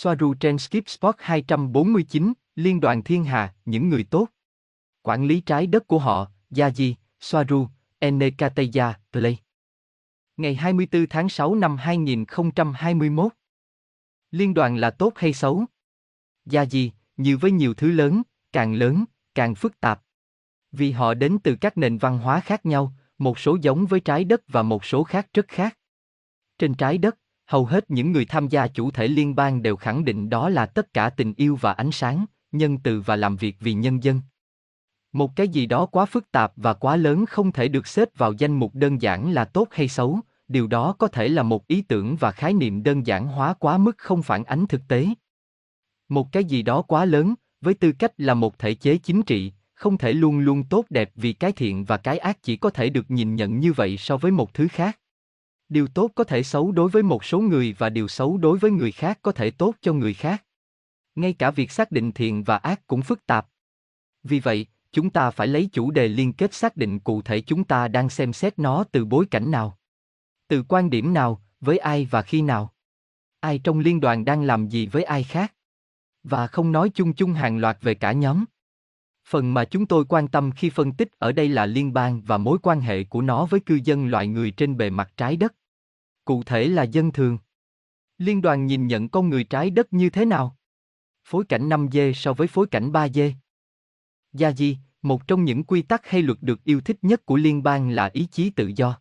Soaru trên Skip Spot 249, Liên đoàn Thiên Hà, những người tốt. Quản lý trái đất của họ, Yaji, Soaru, Enekateya, Play. Ngày 24 tháng 6 năm 2021. Liên đoàn là tốt hay xấu? Yaji, như với nhiều thứ lớn, càng lớn, càng phức tạp. Vì họ đến từ các nền văn hóa khác nhau, một số giống với trái đất và một số khác rất khác. Trên trái đất, hầu hết những người tham gia chủ thể liên bang đều khẳng định đó là tất cả tình yêu và ánh sáng, nhân từ và làm việc vì nhân dân. Một cái gì đó quá phức tạp và quá lớn không thể được xếp vào danh mục đơn giản là tốt hay xấu, điều đó có thể là một ý tưởng và khái niệm đơn giản hóa quá mức không phản ánh thực tế. Một cái gì đó quá lớn, với tư cách là một thể chế chính trị, không thể luôn luôn tốt đẹp vì cái thiện và cái ác chỉ có thể được nhìn nhận như vậy so với một thứ khác. Điều tốt có thể xấu đối với một số người và điều xấu đối với người khác có thể tốt cho người khác. Ngay cả việc xác định thiện và ác cũng phức tạp. Vì vậy, chúng ta phải lấy chủ đề liên kết xác định cụ thể chúng ta đang xem xét nó từ bối cảnh nào. Từ quan điểm nào, với ai và khi nào. Ai trong liên đoàn đang làm gì với ai khác. Và không nói chung chung hàng loạt về cả nhóm. Phần mà chúng tôi quan tâm khi phân tích ở đây là liên bang và mối quan hệ của nó với cư dân loại người trên bề mặt trái đất. Cụ thể là dân thường. Liên đoàn nhìn nhận con người trái đất như thế nào? Phối cảnh 5D so với phối cảnh 3D. Gia Di, một trong những quy tắc hay luật được yêu thích nhất của liên bang là ý chí tự do.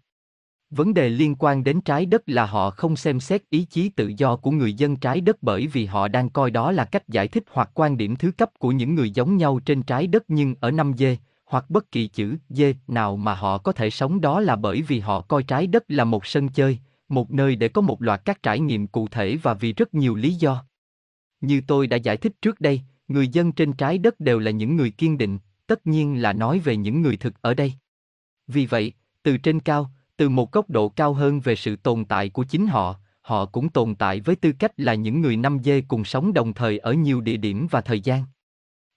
Vấn đề liên quan đến trái đất là họ không xem xét ý chí tự do của người dân trái đất bởi vì họ đang coi đó là cách giải thích hoặc quan điểm thứ cấp của những người giống nhau trên trái đất nhưng ở năm d hoặc bất kỳ chữ D nào mà họ có thể sống đó là bởi vì họ coi trái đất là một sân chơi, một nơi để có một loạt các trải nghiệm cụ thể và vì rất nhiều lý do. Như tôi đã giải thích trước đây, người dân trên trái đất đều là những người kiên định, tất nhiên là nói về những người thực ở đây. Vì vậy, từ trên cao, từ một góc độ cao hơn về sự tồn tại của chính họ, họ cũng tồn tại với tư cách là những người năm dê cùng sống đồng thời ở nhiều địa điểm và thời gian.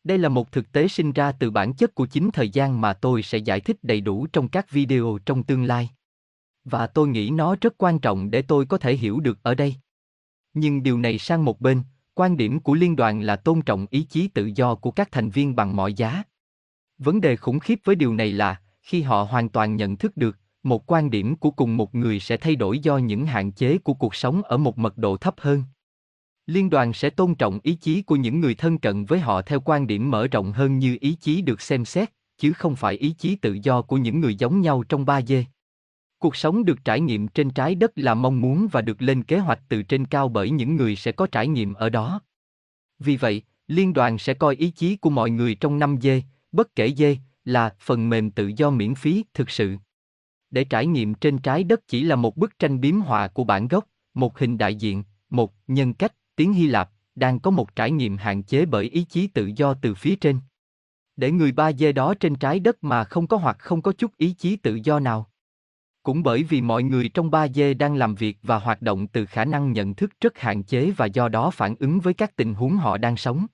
Đây là một thực tế sinh ra từ bản chất của chính thời gian mà tôi sẽ giải thích đầy đủ trong các video trong tương lai. Và tôi nghĩ nó rất quan trọng để tôi có thể hiểu được ở đây. Nhưng điều này sang một bên, quan điểm của liên đoàn là tôn trọng ý chí tự do của các thành viên bằng mọi giá. Vấn đề khủng khiếp với điều này là, khi họ hoàn toàn nhận thức được, một quan điểm của cùng một người sẽ thay đổi do những hạn chế của cuộc sống ở một mật độ thấp hơn. Liên đoàn sẽ tôn trọng ý chí của những người thân cận với họ theo quan điểm mở rộng hơn như ý chí được xem xét, chứ không phải ý chí tự do của những người giống nhau trong ba dê. Cuộc sống được trải nghiệm trên trái đất là mong muốn và được lên kế hoạch từ trên cao bởi những người sẽ có trải nghiệm ở đó. Vì vậy, liên đoàn sẽ coi ý chí của mọi người trong năm dê, bất kể dê là phần mềm tự do miễn phí thực sự để trải nghiệm trên trái đất chỉ là một bức tranh biếm họa của bản gốc, một hình đại diện, một nhân cách, tiếng Hy Lạp, đang có một trải nghiệm hạn chế bởi ý chí tự do từ phía trên. Để người ba dê đó trên trái đất mà không có hoặc không có chút ý chí tự do nào. Cũng bởi vì mọi người trong ba dê đang làm việc và hoạt động từ khả năng nhận thức rất hạn chế và do đó phản ứng với các tình huống họ đang sống.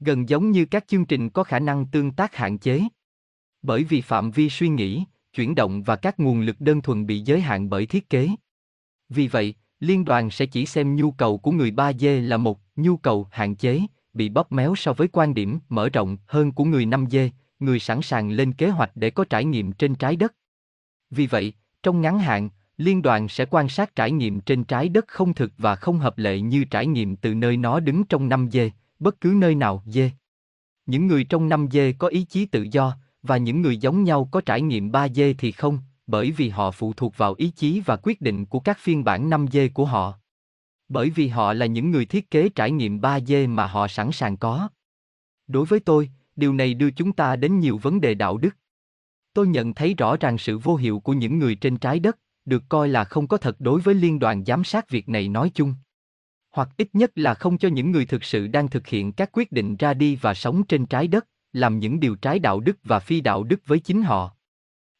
Gần giống như các chương trình có khả năng tương tác hạn chế. Bởi vì phạm vi suy nghĩ, chuyển động và các nguồn lực đơn thuần bị giới hạn bởi thiết kế. Vì vậy, liên đoàn sẽ chỉ xem nhu cầu của người 3D là một nhu cầu hạn chế, bị bóp méo so với quan điểm mở rộng hơn của người 5D, người sẵn sàng lên kế hoạch để có trải nghiệm trên trái đất. Vì vậy, trong ngắn hạn, liên đoàn sẽ quan sát trải nghiệm trên trái đất không thực và không hợp lệ như trải nghiệm từ nơi nó đứng trong 5D, bất cứ nơi nào D. Những người trong 5D có ý chí tự do, và những người giống nhau có trải nghiệm 3D thì không, bởi vì họ phụ thuộc vào ý chí và quyết định của các phiên bản 5D của họ. Bởi vì họ là những người thiết kế trải nghiệm 3D mà họ sẵn sàng có. Đối với tôi, điều này đưa chúng ta đến nhiều vấn đề đạo đức. Tôi nhận thấy rõ ràng sự vô hiệu của những người trên trái đất, được coi là không có thật đối với liên đoàn giám sát việc này nói chung. Hoặc ít nhất là không cho những người thực sự đang thực hiện các quyết định ra đi và sống trên trái đất, làm những điều trái đạo đức và phi đạo đức với chính họ.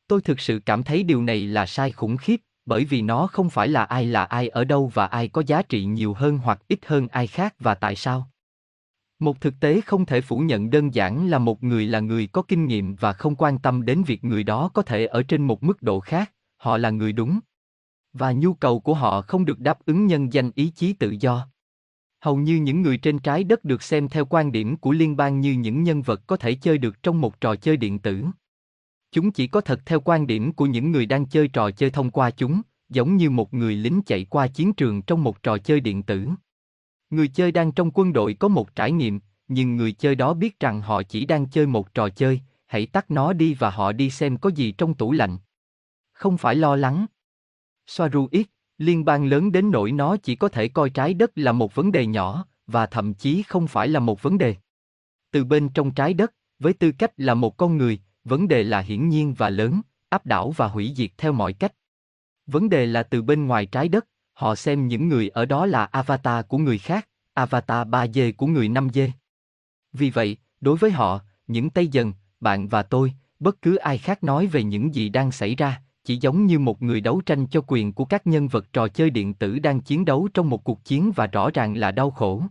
Tôi thực sự cảm thấy điều này là sai khủng khiếp, bởi vì nó không phải là ai là ai ở đâu và ai có giá trị nhiều hơn hoặc ít hơn ai khác và tại sao. Một thực tế không thể phủ nhận đơn giản là một người là người có kinh nghiệm và không quan tâm đến việc người đó có thể ở trên một mức độ khác, họ là người đúng. Và nhu cầu của họ không được đáp ứng nhân danh ý chí tự do. Hầu như những người trên trái đất được xem theo quan điểm của liên bang như những nhân vật có thể chơi được trong một trò chơi điện tử. Chúng chỉ có thật theo quan điểm của những người đang chơi trò chơi thông qua chúng, giống như một người lính chạy qua chiến trường trong một trò chơi điện tử. Người chơi đang trong quân đội có một trải nghiệm, nhưng người chơi đó biết rằng họ chỉ đang chơi một trò chơi, hãy tắt nó đi và họ đi xem có gì trong tủ lạnh. Không phải lo lắng. Soaru ít liên bang lớn đến nỗi nó chỉ có thể coi trái đất là một vấn đề nhỏ, và thậm chí không phải là một vấn đề. Từ bên trong trái đất, với tư cách là một con người, vấn đề là hiển nhiên và lớn, áp đảo và hủy diệt theo mọi cách. Vấn đề là từ bên ngoài trái đất, họ xem những người ở đó là avatar của người khác, avatar 3D của người 5D. Vì vậy, đối với họ, những Tây dần, bạn và tôi, bất cứ ai khác nói về những gì đang xảy ra, chỉ giống như một người đấu tranh cho quyền của các nhân vật trò chơi điện tử đang chiến đấu trong một cuộc chiến và rõ ràng là đau khổ.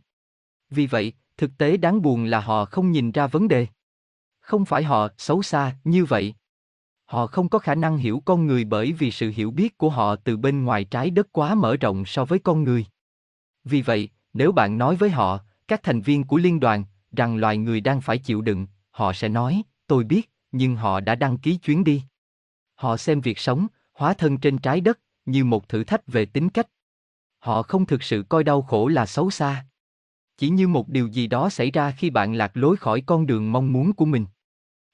Vì vậy, thực tế đáng buồn là họ không nhìn ra vấn đề. Không phải họ xấu xa như vậy. Họ không có khả năng hiểu con người bởi vì sự hiểu biết của họ từ bên ngoài trái đất quá mở rộng so với con người. Vì vậy, nếu bạn nói với họ, các thành viên của liên đoàn, rằng loài người đang phải chịu đựng, họ sẽ nói, tôi biết, nhưng họ đã đăng ký chuyến đi. Họ xem việc sống, hóa thân trên trái đất, như một thử thách về tính cách. Họ không thực sự coi đau khổ là xấu xa. Chỉ như một điều gì đó xảy ra khi bạn lạc lối khỏi con đường mong muốn của mình.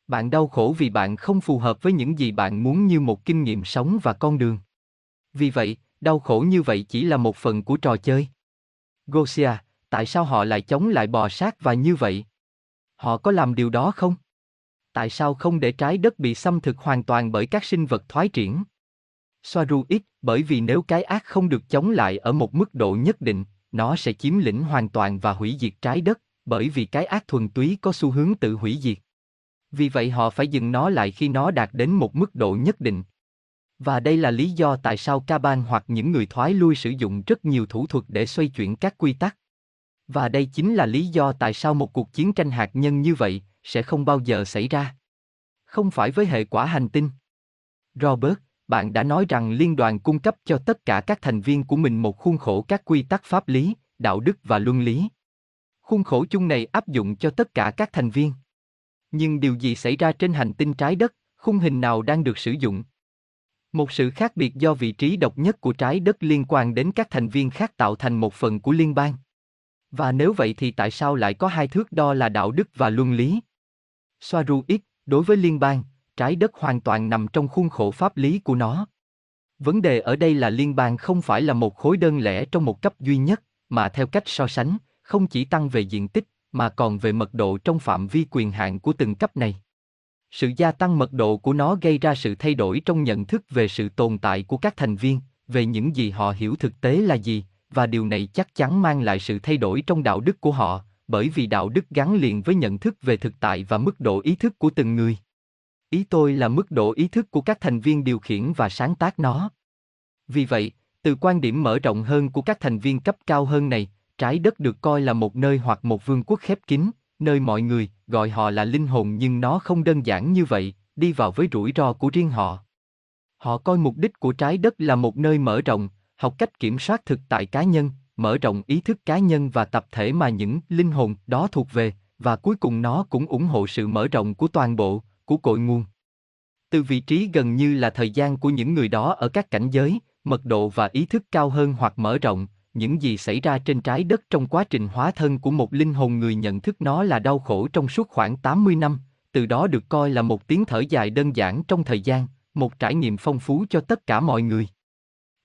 Bạn đau khổ vì bạn không phù hợp với những gì bạn muốn như một kinh nghiệm sống và con đường. Vì vậy, đau khổ như vậy chỉ là một phần của trò chơi. Gosia, tại sao họ lại chống lại bò sát và như vậy? Họ có làm điều đó không? Tại sao không để trái đất bị xâm thực hoàn toàn bởi các sinh vật thoái triển? Soaru ít, bởi vì nếu cái ác không được chống lại ở một mức độ nhất định, nó sẽ chiếm lĩnh hoàn toàn và hủy diệt trái đất, bởi vì cái ác thuần túy có xu hướng tự hủy diệt. Vì vậy họ phải dừng nó lại khi nó đạt đến một mức độ nhất định. Và đây là lý do tại sao Kaban hoặc những người thoái lui sử dụng rất nhiều thủ thuật để xoay chuyển các quy tắc. Và đây chính là lý do tại sao một cuộc chiến tranh hạt nhân như vậy sẽ không bao giờ xảy ra. Không phải với hệ quả hành tinh. Robert, bạn đã nói rằng liên đoàn cung cấp cho tất cả các thành viên của mình một khuôn khổ các quy tắc pháp lý, đạo đức và luân lý. Khuôn khổ chung này áp dụng cho tất cả các thành viên. Nhưng điều gì xảy ra trên hành tinh trái đất, khung hình nào đang được sử dụng? Một sự khác biệt do vị trí độc nhất của trái đất liên quan đến các thành viên khác tạo thành một phần của liên bang. Và nếu vậy thì tại sao lại có hai thước đo là đạo đức và luân lý? Soaru X, đối với liên bang, trái đất hoàn toàn nằm trong khuôn khổ pháp lý của nó. Vấn đề ở đây là liên bang không phải là một khối đơn lẻ trong một cấp duy nhất, mà theo cách so sánh, không chỉ tăng về diện tích, mà còn về mật độ trong phạm vi quyền hạn của từng cấp này. Sự gia tăng mật độ của nó gây ra sự thay đổi trong nhận thức về sự tồn tại của các thành viên, về những gì họ hiểu thực tế là gì, và điều này chắc chắn mang lại sự thay đổi trong đạo đức của họ, bởi vì đạo đức gắn liền với nhận thức về thực tại và mức độ ý thức của từng người. Ý tôi là mức độ ý thức của các thành viên điều khiển và sáng tác nó. Vì vậy, từ quan điểm mở rộng hơn của các thành viên cấp cao hơn này, trái đất được coi là một nơi hoặc một vương quốc khép kín, nơi mọi người gọi họ là linh hồn nhưng nó không đơn giản như vậy, đi vào với rủi ro của riêng họ. Họ coi mục đích của trái đất là một nơi mở rộng, học cách kiểm soát thực tại cá nhân, mở rộng ý thức cá nhân và tập thể mà những linh hồn đó thuộc về, và cuối cùng nó cũng ủng hộ sự mở rộng của toàn bộ, của cội nguồn. Từ vị trí gần như là thời gian của những người đó ở các cảnh giới, mật độ và ý thức cao hơn hoặc mở rộng, những gì xảy ra trên trái đất trong quá trình hóa thân của một linh hồn người nhận thức nó là đau khổ trong suốt khoảng 80 năm, từ đó được coi là một tiếng thở dài đơn giản trong thời gian, một trải nghiệm phong phú cho tất cả mọi người.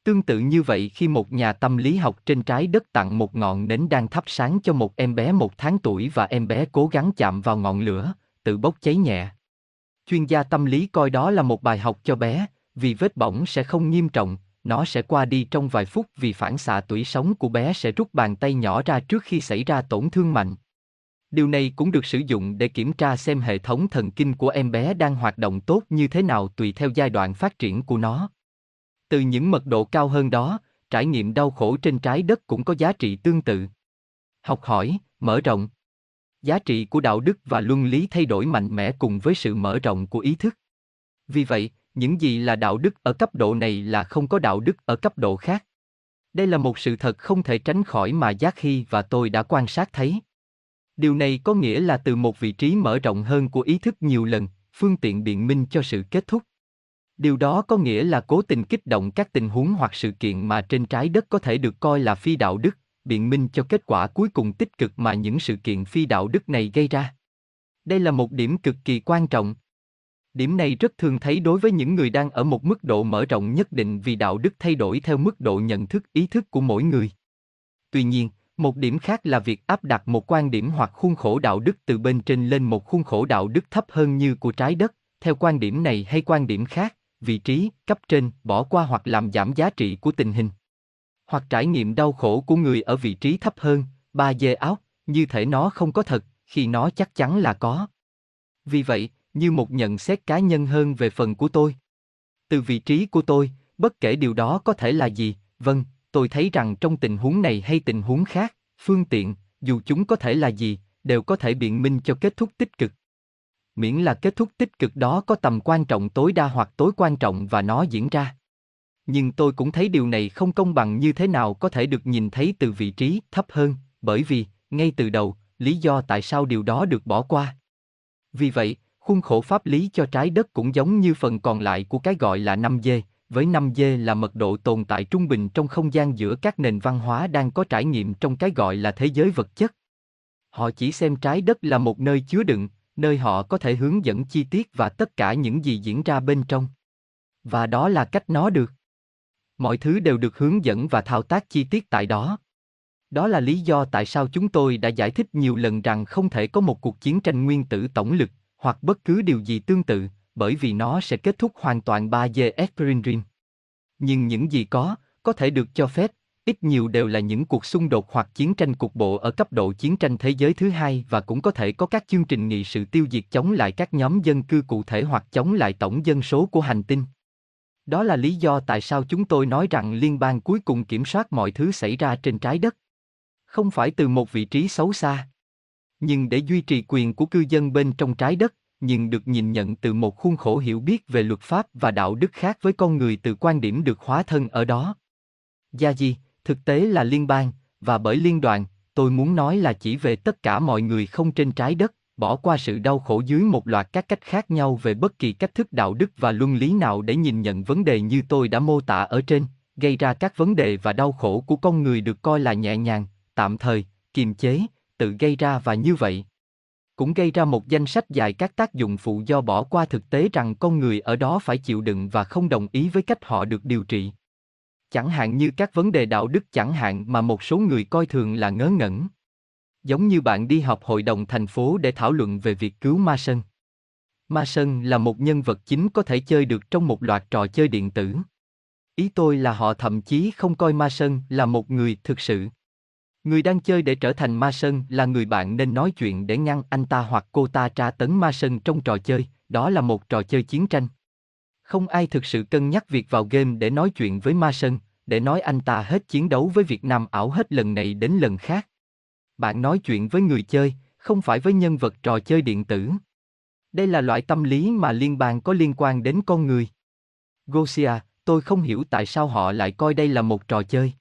Tương tự như vậy khi một nhà tâm lý học trên trái đất tặng một ngọn nến đang thắp sáng cho một em bé một tháng tuổi và em bé cố gắng chạm vào ngọn lửa, tự bốc cháy nhẹ. Chuyên gia tâm lý coi đó là một bài học cho bé, vì vết bỏng sẽ không nghiêm trọng, nó sẽ qua đi trong vài phút vì phản xạ tủy sống của bé sẽ rút bàn tay nhỏ ra trước khi xảy ra tổn thương mạnh. Điều này cũng được sử dụng để kiểm tra xem hệ thống thần kinh của em bé đang hoạt động tốt như thế nào tùy theo giai đoạn phát triển của nó. Từ những mật độ cao hơn đó, trải nghiệm đau khổ trên trái đất cũng có giá trị tương tự. Học hỏi, mở rộng. Giá trị của đạo đức và luân lý thay đổi mạnh mẽ cùng với sự mở rộng của ý thức. Vì vậy, những gì là đạo đức ở cấp độ này là không có đạo đức ở cấp độ khác. Đây là một sự thật không thể tránh khỏi mà Giác Hy và tôi đã quan sát thấy. Điều này có nghĩa là từ một vị trí mở rộng hơn của ý thức nhiều lần, phương tiện biện minh cho sự kết thúc. Điều đó có nghĩa là cố tình kích động các tình huống hoặc sự kiện mà trên trái đất có thể được coi là phi đạo đức, biện minh cho kết quả cuối cùng tích cực mà những sự kiện phi đạo đức này gây ra. Đây là một điểm cực kỳ quan trọng. Điểm này rất thường thấy đối với những người đang ở một mức độ mở rộng nhất định vì đạo đức thay đổi theo mức độ nhận thức ý thức của mỗi người. Tuy nhiên, một điểm khác là việc áp đặt một quan điểm hoặc khuôn khổ đạo đức từ bên trên lên một khuôn khổ đạo đức thấp hơn như của trái đất, theo quan điểm này hay quan điểm khác, vị trí, cấp trên, bỏ qua hoặc làm giảm giá trị của tình hình. Hoặc trải nghiệm đau khổ của người ở vị trí thấp hơn, ba dê áo, như thể nó không có thật, khi nó chắc chắn là có. Vì vậy, như một nhận xét cá nhân hơn về phần của tôi. Từ vị trí của tôi, bất kể điều đó có thể là gì, vâng, tôi thấy rằng trong tình huống này hay tình huống khác, phương tiện, dù chúng có thể là gì, đều có thể biện minh cho kết thúc tích cực. Miễn là kết thúc tích cực đó có tầm quan trọng tối đa hoặc tối quan trọng và nó diễn ra. Nhưng tôi cũng thấy điều này không công bằng như thế nào có thể được nhìn thấy từ vị trí thấp hơn, bởi vì, ngay từ đầu, lý do tại sao điều đó được bỏ qua. Vì vậy, khuôn khổ pháp lý cho trái đất cũng giống như phần còn lại của cái gọi là 5G, với 5G là mật độ tồn tại trung bình trong không gian giữa các nền văn hóa đang có trải nghiệm trong cái gọi là thế giới vật chất. Họ chỉ xem trái đất là một nơi chứa đựng, nơi họ có thể hướng dẫn chi tiết và tất cả những gì diễn ra bên trong. Và đó là cách nó được. Mọi thứ đều được hướng dẫn và thao tác chi tiết tại đó. Đó là lý do tại sao chúng tôi đã giải thích nhiều lần rằng không thể có một cuộc chiến tranh nguyên tử tổng lực, hoặc bất cứ điều gì tương tự, bởi vì nó sẽ kết thúc hoàn toàn 3G Esperin Nhưng những gì có, có thể được cho phép, ít nhiều đều là những cuộc xung đột hoặc chiến tranh cục bộ ở cấp độ chiến tranh thế giới thứ hai và cũng có thể có các chương trình nghị sự tiêu diệt chống lại các nhóm dân cư cụ thể hoặc chống lại tổng dân số của hành tinh. Đó là lý do tại sao chúng tôi nói rằng liên bang cuối cùng kiểm soát mọi thứ xảy ra trên trái đất. Không phải từ một vị trí xấu xa, nhưng để duy trì quyền của cư dân bên trong trái đất, nhưng được nhìn nhận từ một khuôn khổ hiểu biết về luật pháp và đạo đức khác với con người từ quan điểm được hóa thân ở đó. Gia di, thực tế là liên bang, và bởi liên đoàn, tôi muốn nói là chỉ về tất cả mọi người không trên trái đất, bỏ qua sự đau khổ dưới một loạt các cách khác nhau về bất kỳ cách thức đạo đức và luân lý nào để nhìn nhận vấn đề như tôi đã mô tả ở trên, gây ra các vấn đề và đau khổ của con người được coi là nhẹ nhàng, tạm thời, kiềm chế, tự gây ra và như vậy. Cũng gây ra một danh sách dài các tác dụng phụ do bỏ qua thực tế rằng con người ở đó phải chịu đựng và không đồng ý với cách họ được điều trị chẳng hạn như các vấn đề đạo đức chẳng hạn mà một số người coi thường là ngớ ngẩn giống như bạn đi họp hội đồng thành phố để thảo luận về việc cứu ma sơn. ma sơn là một nhân vật chính có thể chơi được trong một loạt trò chơi điện tử ý tôi là họ thậm chí không coi ma sơn là một người thực sự Người đang chơi để trở thành ma sơn là người bạn nên nói chuyện để ngăn anh ta hoặc cô ta tra tấn ma sơn trong trò chơi, đó là một trò chơi chiến tranh. Không ai thực sự cân nhắc việc vào game để nói chuyện với ma sơn, để nói anh ta hết chiến đấu với Việt Nam ảo hết lần này đến lần khác. Bạn nói chuyện với người chơi, không phải với nhân vật trò chơi điện tử. Đây là loại tâm lý mà liên bang có liên quan đến con người. Gosia, tôi không hiểu tại sao họ lại coi đây là một trò chơi.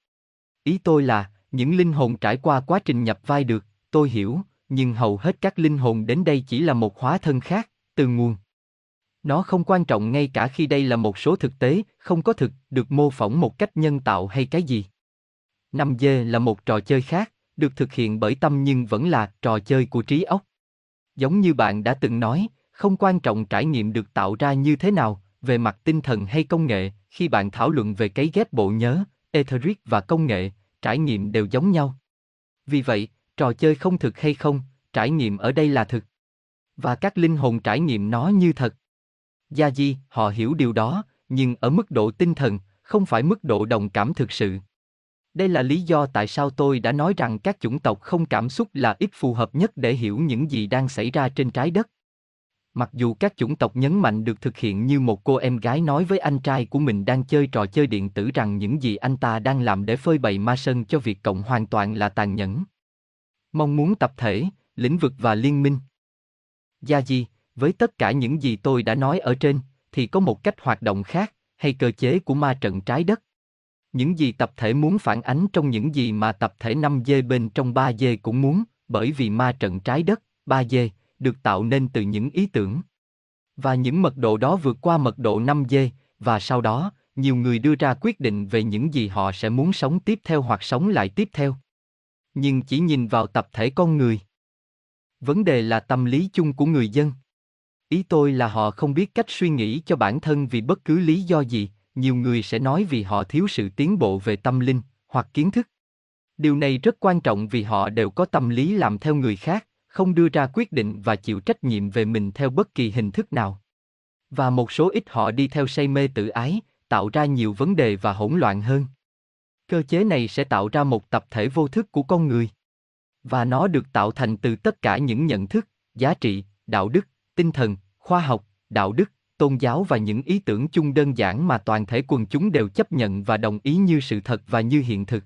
Ý tôi là, những linh hồn trải qua quá trình nhập vai được, tôi hiểu, nhưng hầu hết các linh hồn đến đây chỉ là một hóa thân khác, từ nguồn. Nó không quan trọng ngay cả khi đây là một số thực tế, không có thực, được mô phỏng một cách nhân tạo hay cái gì. 5D là một trò chơi khác, được thực hiện bởi tâm nhưng vẫn là trò chơi của trí óc. Giống như bạn đã từng nói, không quan trọng trải nghiệm được tạo ra như thế nào, về mặt tinh thần hay công nghệ, khi bạn thảo luận về cái ghép bộ nhớ, etheric và công nghệ, trải nghiệm đều giống nhau. Vì vậy, trò chơi không thực hay không, trải nghiệm ở đây là thực. Và các linh hồn trải nghiệm nó như thật. Gia Di, họ hiểu điều đó, nhưng ở mức độ tinh thần, không phải mức độ đồng cảm thực sự. Đây là lý do tại sao tôi đã nói rằng các chủng tộc không cảm xúc là ít phù hợp nhất để hiểu những gì đang xảy ra trên trái đất. Mặc dù các chủng tộc nhấn mạnh được thực hiện như một cô em gái nói với anh trai của mình đang chơi trò chơi điện tử rằng những gì anh ta đang làm để phơi bày ma sân cho việc cộng hoàn toàn là tàn nhẫn. Mong muốn tập thể, lĩnh vực và liên minh. Gia Di, với tất cả những gì tôi đã nói ở trên, thì có một cách hoạt động khác, hay cơ chế của ma trận trái đất. Những gì tập thể muốn phản ánh trong những gì mà tập thể 5D bên trong 3D cũng muốn, bởi vì ma trận trái đất, 3D, được tạo nên từ những ý tưởng. Và những mật độ đó vượt qua mật độ 5D, và sau đó, nhiều người đưa ra quyết định về những gì họ sẽ muốn sống tiếp theo hoặc sống lại tiếp theo. Nhưng chỉ nhìn vào tập thể con người. Vấn đề là tâm lý chung của người dân. Ý tôi là họ không biết cách suy nghĩ cho bản thân vì bất cứ lý do gì, nhiều người sẽ nói vì họ thiếu sự tiến bộ về tâm linh hoặc kiến thức. Điều này rất quan trọng vì họ đều có tâm lý làm theo người khác, không đưa ra quyết định và chịu trách nhiệm về mình theo bất kỳ hình thức nào. Và một số ít họ đi theo say mê tự ái, tạo ra nhiều vấn đề và hỗn loạn hơn. Cơ chế này sẽ tạo ra một tập thể vô thức của con người. Và nó được tạo thành từ tất cả những nhận thức, giá trị, đạo đức, tinh thần, khoa học, đạo đức, tôn giáo và những ý tưởng chung đơn giản mà toàn thể quần chúng đều chấp nhận và đồng ý như sự thật và như hiện thực.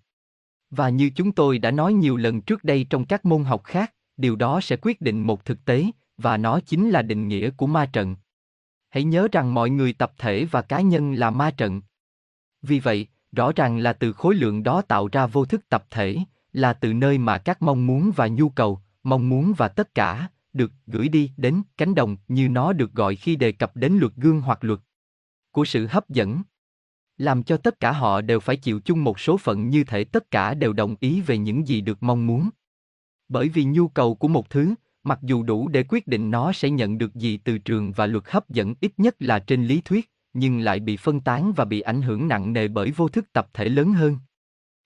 Và như chúng tôi đã nói nhiều lần trước đây trong các môn học khác, điều đó sẽ quyết định một thực tế, và nó chính là định nghĩa của ma trận. Hãy nhớ rằng mọi người tập thể và cá nhân là ma trận. Vì vậy, rõ ràng là từ khối lượng đó tạo ra vô thức tập thể, là từ nơi mà các mong muốn và nhu cầu, mong muốn và tất cả, được gửi đi đến cánh đồng như nó được gọi khi đề cập đến luật gương hoặc luật của sự hấp dẫn. Làm cho tất cả họ đều phải chịu chung một số phận như thể tất cả đều đồng ý về những gì được mong muốn. Bởi vì nhu cầu của một thứ, mặc dù đủ để quyết định nó sẽ nhận được gì từ trường và luật hấp dẫn ít nhất là trên lý thuyết, nhưng lại bị phân tán và bị ảnh hưởng nặng nề bởi vô thức tập thể lớn hơn.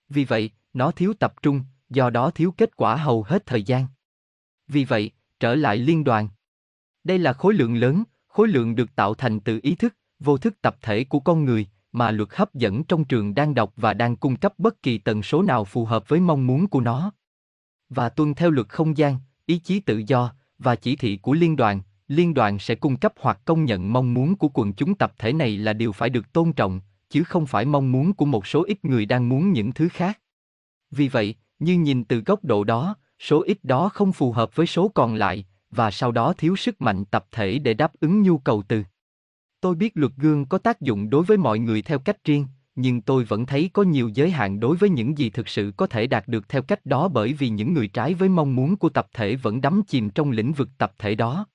Vì vậy, nó thiếu tập trung, do đó thiếu kết quả hầu hết thời gian. Vì vậy trở lại liên đoàn. Đây là khối lượng lớn, khối lượng được tạo thành từ ý thức, vô thức tập thể của con người, mà luật hấp dẫn trong trường đang đọc và đang cung cấp bất kỳ tần số nào phù hợp với mong muốn của nó. Và tuân theo luật không gian, ý chí tự do và chỉ thị của liên đoàn, liên đoàn sẽ cung cấp hoặc công nhận mong muốn của quần chúng tập thể này là điều phải được tôn trọng, chứ không phải mong muốn của một số ít người đang muốn những thứ khác. Vì vậy, như nhìn từ góc độ đó, số ít đó không phù hợp với số còn lại, và sau đó thiếu sức mạnh tập thể để đáp ứng nhu cầu từ. Tôi biết luật gương có tác dụng đối với mọi người theo cách riêng, nhưng tôi vẫn thấy có nhiều giới hạn đối với những gì thực sự có thể đạt được theo cách đó bởi vì những người trái với mong muốn của tập thể vẫn đắm chìm trong lĩnh vực tập thể đó.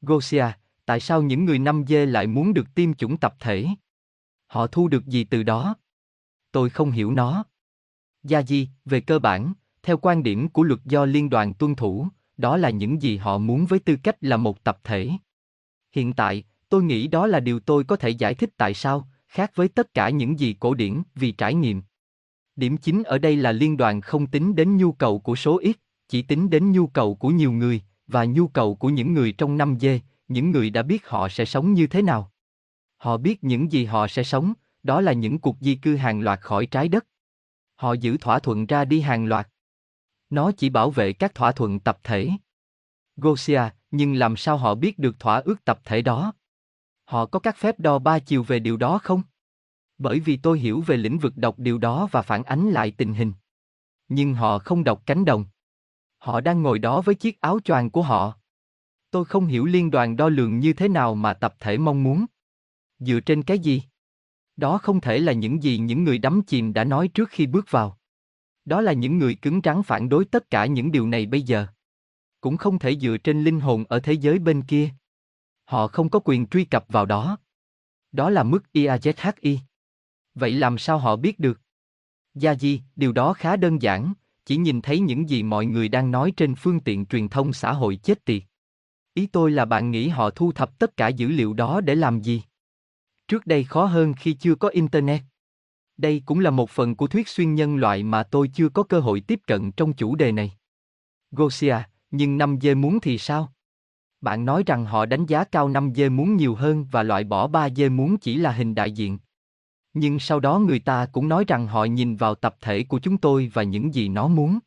Gosia, tại sao những người năm dê lại muốn được tiêm chủng tập thể? Họ thu được gì từ đó? Tôi không hiểu nó. Gia Di, về cơ bản, theo quan điểm của luật do liên đoàn tuân thủ, đó là những gì họ muốn với tư cách là một tập thể. Hiện tại, tôi nghĩ đó là điều tôi có thể giải thích tại sao, khác với tất cả những gì cổ điển vì trải nghiệm. Điểm chính ở đây là liên đoàn không tính đến nhu cầu của số ít, chỉ tính đến nhu cầu của nhiều người, và nhu cầu của những người trong năm dê, những người đã biết họ sẽ sống như thế nào. Họ biết những gì họ sẽ sống, đó là những cuộc di cư hàng loạt khỏi trái đất. Họ giữ thỏa thuận ra đi hàng loạt. Nó chỉ bảo vệ các thỏa thuận tập thể. Gosia, nhưng làm sao họ biết được thỏa ước tập thể đó? Họ có các phép đo ba chiều về điều đó không? Bởi vì tôi hiểu về lĩnh vực đọc điều đó và phản ánh lại tình hình. Nhưng họ không đọc cánh đồng. Họ đang ngồi đó với chiếc áo choàng của họ. Tôi không hiểu liên đoàn đo lường như thế nào mà tập thể mong muốn. Dựa trên cái gì? Đó không thể là những gì những người đắm chìm đã nói trước khi bước vào. Đó là những người cứng rắn phản đối tất cả những điều này bây giờ. Cũng không thể dựa trên linh hồn ở thế giới bên kia. Họ không có quyền truy cập vào đó. Đó là mức IAZHI. Vậy làm sao họ biết được? Gia Di, điều đó khá đơn giản, chỉ nhìn thấy những gì mọi người đang nói trên phương tiện truyền thông xã hội chết tiệt. Ý tôi là bạn nghĩ họ thu thập tất cả dữ liệu đó để làm gì? Trước đây khó hơn khi chưa có Internet. Đây cũng là một phần của thuyết xuyên nhân loại mà tôi chưa có cơ hội tiếp cận trong chủ đề này. Gosia, nhưng năm dê muốn thì sao? Bạn nói rằng họ đánh giá cao năm dê muốn nhiều hơn và loại bỏ ba dê muốn chỉ là hình đại diện. Nhưng sau đó người ta cũng nói rằng họ nhìn vào tập thể của chúng tôi và những gì nó muốn.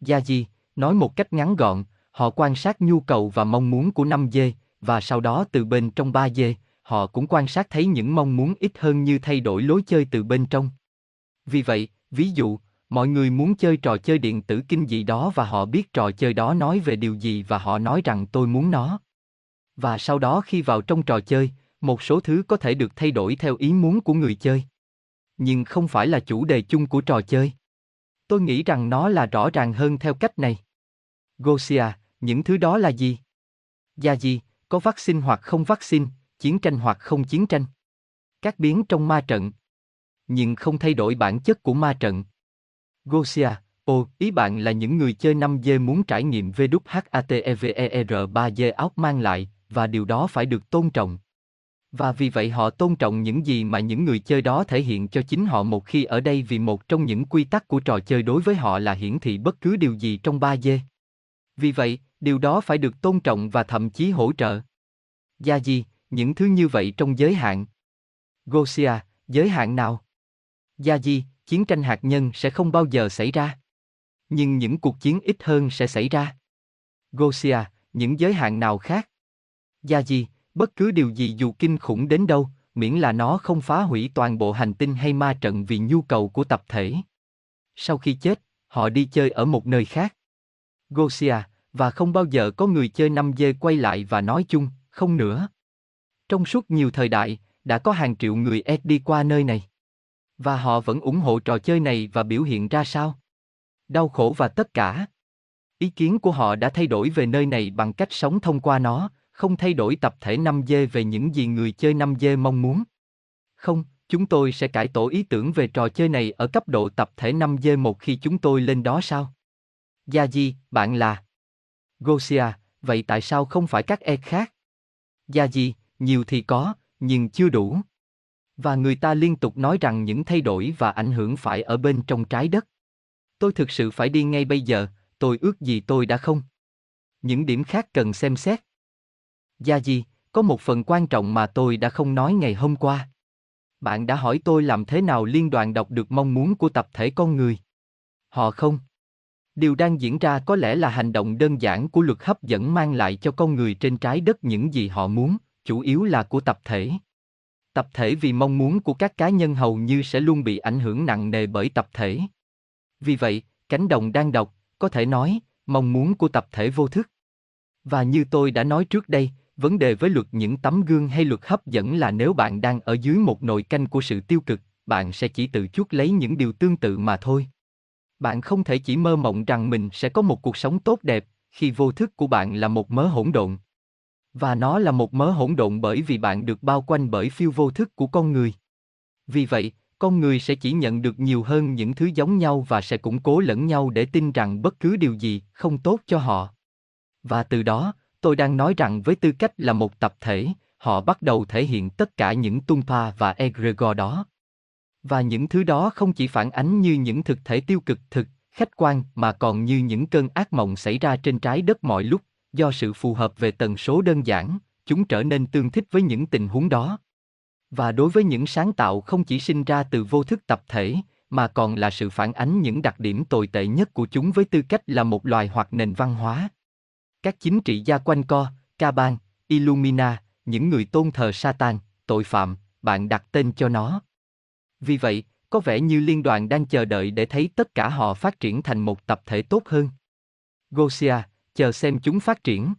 Gia Di, nói một cách ngắn gọn, họ quan sát nhu cầu và mong muốn của năm dê, và sau đó từ bên trong ba dê, họ cũng quan sát thấy những mong muốn ít hơn như thay đổi lối chơi từ bên trong. Vì vậy, ví dụ, mọi người muốn chơi trò chơi điện tử kinh dị đó và họ biết trò chơi đó nói về điều gì và họ nói rằng tôi muốn nó. Và sau đó khi vào trong trò chơi, một số thứ có thể được thay đổi theo ý muốn của người chơi. Nhưng không phải là chủ đề chung của trò chơi. Tôi nghĩ rằng nó là rõ ràng hơn theo cách này. Gosia, những thứ đó là gì? Gia gì, có vaccine hoặc không vaccine, chiến tranh hoặc không chiến tranh. Các biến trong ma trận. Nhưng không thay đổi bản chất của ma trận. Gosia, ồ, ý bạn là những người chơi 5G muốn trải nghiệm VWHATEVER3G áo mang lại, và điều đó phải được tôn trọng. Và vì vậy họ tôn trọng những gì mà những người chơi đó thể hiện cho chính họ một khi ở đây vì một trong những quy tắc của trò chơi đối với họ là hiển thị bất cứ điều gì trong 3D. Vì vậy, điều đó phải được tôn trọng và thậm chí hỗ trợ. Gia gì, những thứ như vậy trong giới hạn. Gosia, giới hạn nào? Gia di, chiến tranh hạt nhân sẽ không bao giờ xảy ra. Nhưng những cuộc chiến ít hơn sẽ xảy ra. Gosia, những giới hạn nào khác? Gia di, bất cứ điều gì dù kinh khủng đến đâu, miễn là nó không phá hủy toàn bộ hành tinh hay ma trận vì nhu cầu của tập thể. Sau khi chết, họ đi chơi ở một nơi khác. Gosia, và không bao giờ có người chơi 5G quay lại và nói chung, không nữa. Trong suốt nhiều thời đại, đã có hàng triệu người S đi qua nơi này. Và họ vẫn ủng hộ trò chơi này và biểu hiện ra sao? Đau khổ và tất cả. Ý kiến của họ đã thay đổi về nơi này bằng cách sống thông qua nó, không thay đổi tập thể 5G về những gì người chơi 5G mong muốn. Không, chúng tôi sẽ cải tổ ý tưởng về trò chơi này ở cấp độ tập thể 5G một khi chúng tôi lên đó sao? Gia Di, bạn là Gosia, vậy tại sao không phải các e khác? Gia Di, nhiều thì có, nhưng chưa đủ. Và người ta liên tục nói rằng những thay đổi và ảnh hưởng phải ở bên trong trái đất. Tôi thực sự phải đi ngay bây giờ, tôi ước gì tôi đã không. Những điểm khác cần xem xét. Gia Di, có một phần quan trọng mà tôi đã không nói ngày hôm qua. Bạn đã hỏi tôi làm thế nào liên đoàn đọc được mong muốn của tập thể con người. Họ không. Điều đang diễn ra có lẽ là hành động đơn giản của luật hấp dẫn mang lại cho con người trên trái đất những gì họ muốn, chủ yếu là của tập thể. Tập thể vì mong muốn của các cá nhân hầu như sẽ luôn bị ảnh hưởng nặng nề bởi tập thể. Vì vậy, cánh đồng đang đọc, có thể nói, mong muốn của tập thể vô thức. Và như tôi đã nói trước đây, vấn đề với luật những tấm gương hay luật hấp dẫn là nếu bạn đang ở dưới một nồi canh của sự tiêu cực, bạn sẽ chỉ tự chuốc lấy những điều tương tự mà thôi. Bạn không thể chỉ mơ mộng rằng mình sẽ có một cuộc sống tốt đẹp, khi vô thức của bạn là một mớ hỗn độn. Và nó là một mớ hỗn độn bởi vì bạn được bao quanh bởi phiêu vô thức của con người. Vì vậy, con người sẽ chỉ nhận được nhiều hơn những thứ giống nhau và sẽ củng cố lẫn nhau để tin rằng bất cứ điều gì không tốt cho họ. Và từ đó, tôi đang nói rằng với tư cách là một tập thể, họ bắt đầu thể hiện tất cả những tumpa và egregor đó. Và những thứ đó không chỉ phản ánh như những thực thể tiêu cực thực, khách quan mà còn như những cơn ác mộng xảy ra trên trái đất mọi lúc, do sự phù hợp về tần số đơn giản, chúng trở nên tương thích với những tình huống đó. Và đối với những sáng tạo không chỉ sinh ra từ vô thức tập thể, mà còn là sự phản ánh những đặc điểm tồi tệ nhất của chúng với tư cách là một loài hoặc nền văn hóa. Các chính trị gia quanh co, Caban, Illumina, những người tôn thờ Satan, tội phạm, bạn đặt tên cho nó. Vì vậy, có vẻ như liên đoàn đang chờ đợi để thấy tất cả họ phát triển thành một tập thể tốt hơn. Gosia, chờ xem chúng phát triển.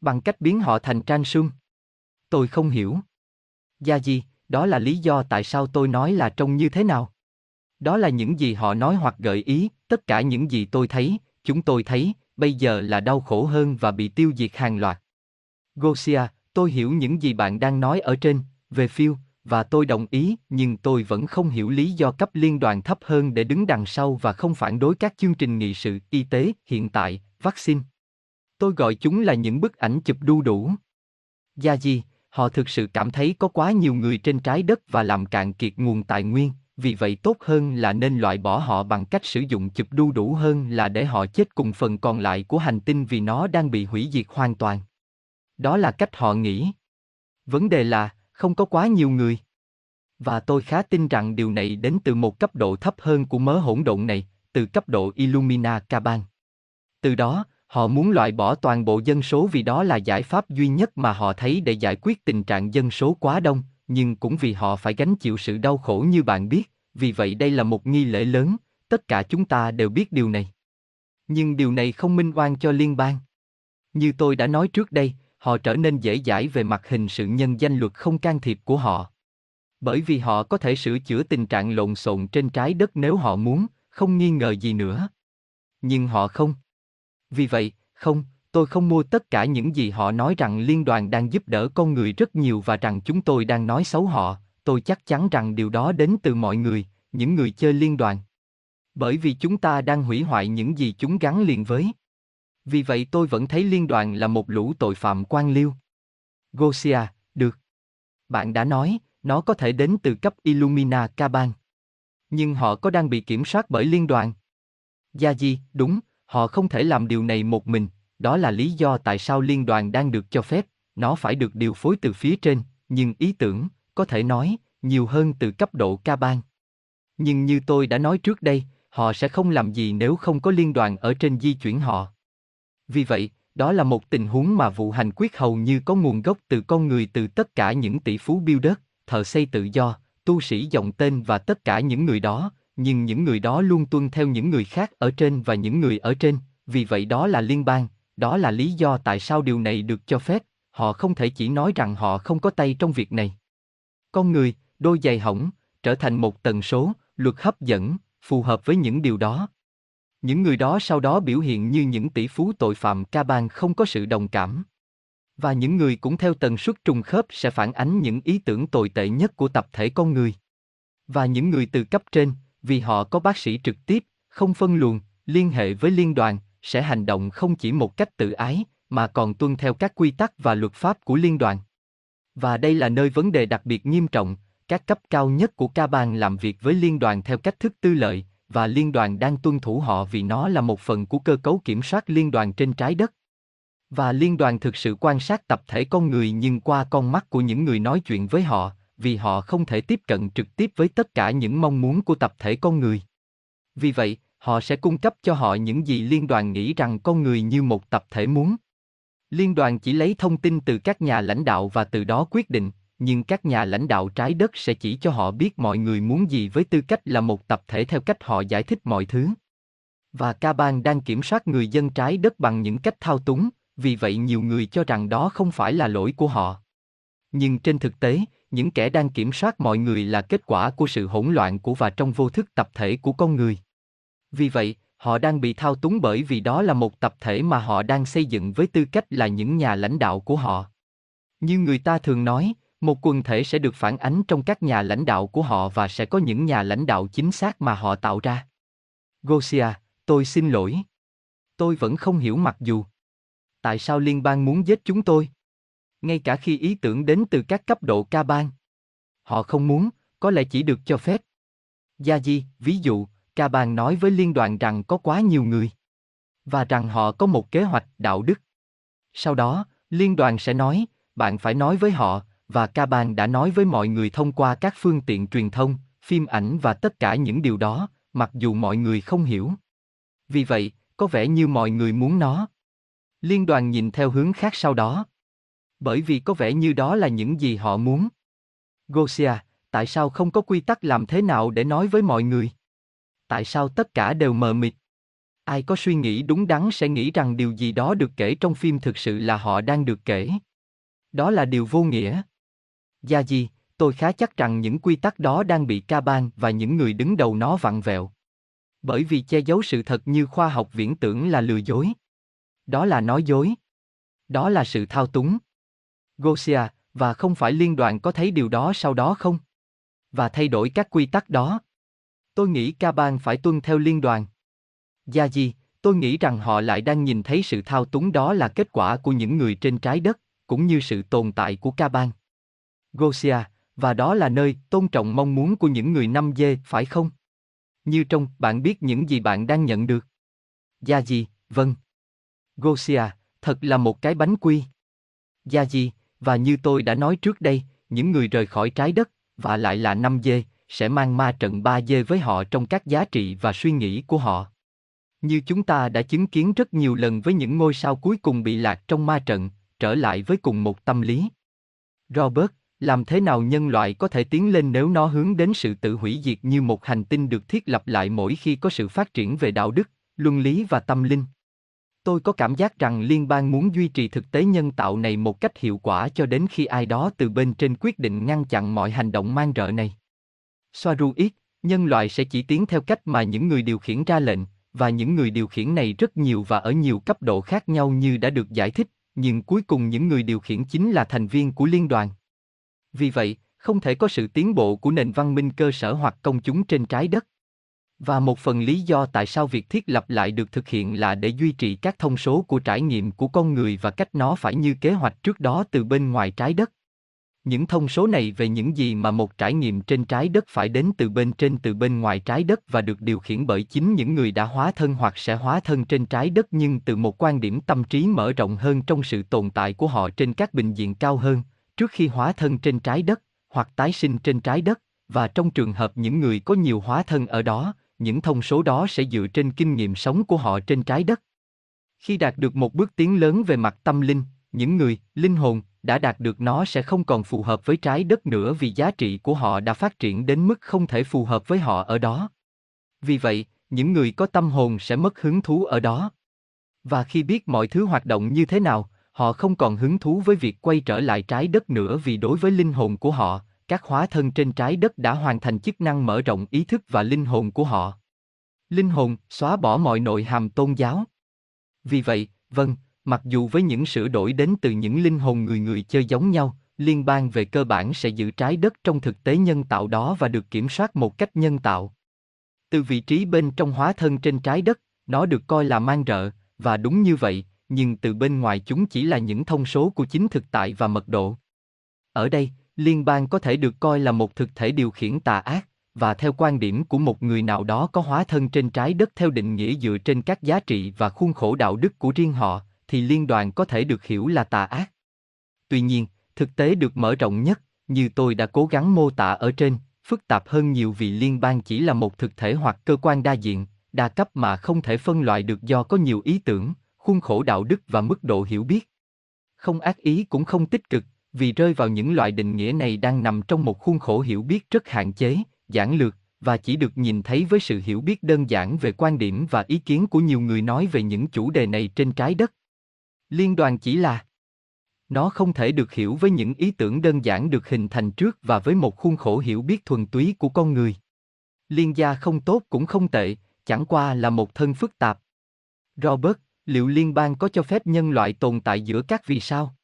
Bằng cách biến họ thành trang sương. Tôi không hiểu. Gia gì, đó là lý do tại sao tôi nói là trông như thế nào. Đó là những gì họ nói hoặc gợi ý, tất cả những gì tôi thấy, chúng tôi thấy, bây giờ là đau khổ hơn và bị tiêu diệt hàng loạt. Gosia, tôi hiểu những gì bạn đang nói ở trên, về phiêu, và tôi đồng ý, nhưng tôi vẫn không hiểu lý do cấp liên đoàn thấp hơn để đứng đằng sau và không phản đối các chương trình nghị sự y tế hiện tại, vaccine. Tôi gọi chúng là những bức ảnh chụp đu đủ. Gia gì, họ thực sự cảm thấy có quá nhiều người trên trái đất và làm cạn kiệt nguồn tài nguyên, vì vậy tốt hơn là nên loại bỏ họ bằng cách sử dụng chụp đu đủ hơn là để họ chết cùng phần còn lại của hành tinh vì nó đang bị hủy diệt hoàn toàn. Đó là cách họ nghĩ. Vấn đề là, không có quá nhiều người. Và tôi khá tin rằng điều này đến từ một cấp độ thấp hơn của mớ hỗn độn này, từ cấp độ Illumina Caban. Từ đó, họ muốn loại bỏ toàn bộ dân số vì đó là giải pháp duy nhất mà họ thấy để giải quyết tình trạng dân số quá đông, nhưng cũng vì họ phải gánh chịu sự đau khổ như bạn biết, vì vậy đây là một nghi lễ lớn, tất cả chúng ta đều biết điều này. Nhưng điều này không minh oan cho liên bang. Như tôi đã nói trước đây, họ trở nên dễ dãi về mặt hình sự nhân danh luật không can thiệp của họ. Bởi vì họ có thể sửa chữa tình trạng lộn xộn trên trái đất nếu họ muốn, không nghi ngờ gì nữa. Nhưng họ không. Vì vậy, không, tôi không mua tất cả những gì họ nói rằng liên đoàn đang giúp đỡ con người rất nhiều và rằng chúng tôi đang nói xấu họ, tôi chắc chắn rằng điều đó đến từ mọi người, những người chơi liên đoàn. Bởi vì chúng ta đang hủy hoại những gì chúng gắn liền với. Vì vậy tôi vẫn thấy liên đoàn là một lũ tội phạm quan liêu. Gosia, được. Bạn đã nói, nó có thể đến từ cấp Illumina Caban. Nhưng họ có đang bị kiểm soát bởi liên đoàn? Gia Di, đúng, họ không thể làm điều này một mình, đó là lý do tại sao liên đoàn đang được cho phép, nó phải được điều phối từ phía trên, nhưng ý tưởng, có thể nói, nhiều hơn từ cấp độ ca ban. Nhưng như tôi đã nói trước đây, họ sẽ không làm gì nếu không có liên đoàn ở trên di chuyển họ. Vì vậy, đó là một tình huống mà vụ hành quyết hầu như có nguồn gốc từ con người từ tất cả những tỷ phú biêu đất, thợ xây tự do, tu sĩ dòng tên và tất cả những người đó, nhưng những người đó luôn tuân theo những người khác ở trên và những người ở trên, vì vậy đó là liên bang, đó là lý do tại sao điều này được cho phép, họ không thể chỉ nói rằng họ không có tay trong việc này. Con người, đôi giày hỏng, trở thành một tần số, luật hấp dẫn, phù hợp với những điều đó. Những người đó sau đó biểu hiện như những tỷ phú tội phạm ca bang không có sự đồng cảm. Và những người cũng theo tần suất trùng khớp sẽ phản ánh những ý tưởng tồi tệ nhất của tập thể con người. Và những người từ cấp trên, vì họ có bác sĩ trực tiếp, không phân luồng, liên hệ với liên đoàn, sẽ hành động không chỉ một cách tự ái, mà còn tuân theo các quy tắc và luật pháp của liên đoàn. Và đây là nơi vấn đề đặc biệt nghiêm trọng, các cấp cao nhất của ca bang làm việc với liên đoàn theo cách thức tư lợi, và liên đoàn đang tuân thủ họ vì nó là một phần của cơ cấu kiểm soát liên đoàn trên trái đất. Và liên đoàn thực sự quan sát tập thể con người nhưng qua con mắt của những người nói chuyện với họ, vì họ không thể tiếp cận trực tiếp với tất cả những mong muốn của tập thể con người. Vì vậy, họ sẽ cung cấp cho họ những gì liên đoàn nghĩ rằng con người như một tập thể muốn. Liên đoàn chỉ lấy thông tin từ các nhà lãnh đạo và từ đó quyết định, nhưng các nhà lãnh đạo trái đất sẽ chỉ cho họ biết mọi người muốn gì với tư cách là một tập thể theo cách họ giải thích mọi thứ. Và ca bang đang kiểm soát người dân trái đất bằng những cách thao túng, vì vậy nhiều người cho rằng đó không phải là lỗi của họ. Nhưng trên thực tế, những kẻ đang kiểm soát mọi người là kết quả của sự hỗn loạn của và trong vô thức tập thể của con người. Vì vậy, họ đang bị thao túng bởi vì đó là một tập thể mà họ đang xây dựng với tư cách là những nhà lãnh đạo của họ. Như người ta thường nói, một quần thể sẽ được phản ánh trong các nhà lãnh đạo của họ và sẽ có những nhà lãnh đạo chính xác mà họ tạo ra. Gosia, tôi xin lỗi. Tôi vẫn không hiểu mặc dù. Tại sao liên bang muốn giết chúng tôi? Ngay cả khi ý tưởng đến từ các cấp độ ca bang. Họ không muốn, có lẽ chỉ được cho phép. Gia Di, ví dụ, ca bang nói với liên đoàn rằng có quá nhiều người. Và rằng họ có một kế hoạch đạo đức. Sau đó, liên đoàn sẽ nói, bạn phải nói với họ, và ca bang đã nói với mọi người thông qua các phương tiện truyền thông, phim ảnh và tất cả những điều đó, mặc dù mọi người không hiểu. Vì vậy, có vẻ như mọi người muốn nó. Liên đoàn nhìn theo hướng khác sau đó. Bởi vì có vẻ như đó là những gì họ muốn. Gosia, tại sao không có quy tắc làm thế nào để nói với mọi người? Tại sao tất cả đều mờ mịt? Ai có suy nghĩ đúng đắn sẽ nghĩ rằng điều gì đó được kể trong phim thực sự là họ đang được kể. Đó là điều vô nghĩa. Gia Di, tôi khá chắc rằng những quy tắc đó đang bị ca ban và những người đứng đầu nó vặn vẹo. Bởi vì che giấu sự thật như khoa học viễn tưởng là lừa dối. Đó là nói dối. Đó là sự thao túng. Gosia, và không phải liên đoàn có thấy điều đó sau đó không? Và thay đổi các quy tắc đó. Tôi nghĩ ca ban phải tuân theo liên đoàn. Gia Di, tôi nghĩ rằng họ lại đang nhìn thấy sự thao túng đó là kết quả của những người trên trái đất, cũng như sự tồn tại của ca ban. Gosia, và đó là nơi tôn trọng mong muốn của những người năm dê, phải không? Như trong, bạn biết những gì bạn đang nhận được. Gia gì, vâng. Gosia, thật là một cái bánh quy. Gia gì, và như tôi đã nói trước đây, những người rời khỏi trái đất, và lại là năm dê, sẽ mang ma trận ba dê với họ trong các giá trị và suy nghĩ của họ. Như chúng ta đã chứng kiến rất nhiều lần với những ngôi sao cuối cùng bị lạc trong ma trận, trở lại với cùng một tâm lý. Robert, làm thế nào nhân loại có thể tiến lên nếu nó hướng đến sự tự hủy diệt như một hành tinh được thiết lập lại mỗi khi có sự phát triển về đạo đức, luân lý và tâm linh? Tôi có cảm giác rằng liên bang muốn duy trì thực tế nhân tạo này một cách hiệu quả cho đến khi ai đó từ bên trên quyết định ngăn chặn mọi hành động man rợ này. Soaru ít, nhân loại sẽ chỉ tiến theo cách mà những người điều khiển ra lệnh, và những người điều khiển này rất nhiều và ở nhiều cấp độ khác nhau như đã được giải thích, nhưng cuối cùng những người điều khiển chính là thành viên của liên đoàn. Vì vậy, không thể có sự tiến bộ của nền văn minh cơ sở hoặc công chúng trên trái đất. Và một phần lý do tại sao việc thiết lập lại được thực hiện là để duy trì các thông số của trải nghiệm của con người và cách nó phải như kế hoạch trước đó từ bên ngoài trái đất. Những thông số này về những gì mà một trải nghiệm trên trái đất phải đến từ bên trên từ bên ngoài trái đất và được điều khiển bởi chính những người đã hóa thân hoặc sẽ hóa thân trên trái đất nhưng từ một quan điểm tâm trí mở rộng hơn trong sự tồn tại của họ trên các bình diện cao hơn, trước khi hóa thân trên trái đất, hoặc tái sinh trên trái đất, và trong trường hợp những người có nhiều hóa thân ở đó, những thông số đó sẽ dựa trên kinh nghiệm sống của họ trên trái đất. Khi đạt được một bước tiến lớn về mặt tâm linh, những người, linh hồn, đã đạt được nó sẽ không còn phù hợp với trái đất nữa vì giá trị của họ đã phát triển đến mức không thể phù hợp với họ ở đó. Vì vậy, những người có tâm hồn sẽ mất hứng thú ở đó. Và khi biết mọi thứ hoạt động như thế nào, họ không còn hứng thú với việc quay trở lại trái đất nữa vì đối với linh hồn của họ, các hóa thân trên trái đất đã hoàn thành chức năng mở rộng ý thức và linh hồn của họ. Linh hồn xóa bỏ mọi nội hàm tôn giáo. Vì vậy, vâng, mặc dù với những sửa đổi đến từ những linh hồn người người chơi giống nhau, liên bang về cơ bản sẽ giữ trái đất trong thực tế nhân tạo đó và được kiểm soát một cách nhân tạo. Từ vị trí bên trong hóa thân trên trái đất, nó được coi là mang rợ, và đúng như vậy, nhưng từ bên ngoài chúng chỉ là những thông số của chính thực tại và mật độ. Ở đây, liên bang có thể được coi là một thực thể điều khiển tà ác, và theo quan điểm của một người nào đó có hóa thân trên trái đất theo định nghĩa dựa trên các giá trị và khuôn khổ đạo đức của riêng họ, thì liên đoàn có thể được hiểu là tà ác. Tuy nhiên, thực tế được mở rộng nhất, như tôi đã cố gắng mô tả ở trên, phức tạp hơn nhiều vì liên bang chỉ là một thực thể hoặc cơ quan đa diện, đa cấp mà không thể phân loại được do có nhiều ý tưởng, khuôn khổ đạo đức và mức độ hiểu biết. Không ác ý cũng không tích cực, vì rơi vào những loại định nghĩa này đang nằm trong một khuôn khổ hiểu biết rất hạn chế, giản lược, và chỉ được nhìn thấy với sự hiểu biết đơn giản về quan điểm và ý kiến của nhiều người nói về những chủ đề này trên trái đất. Liên đoàn chỉ là nó không thể được hiểu với những ý tưởng đơn giản được hình thành trước và với một khuôn khổ hiểu biết thuần túy của con người. Liên gia không tốt cũng không tệ, chẳng qua là một thân phức tạp. Robert, liệu liên bang có cho phép nhân loại tồn tại giữa các vì sao?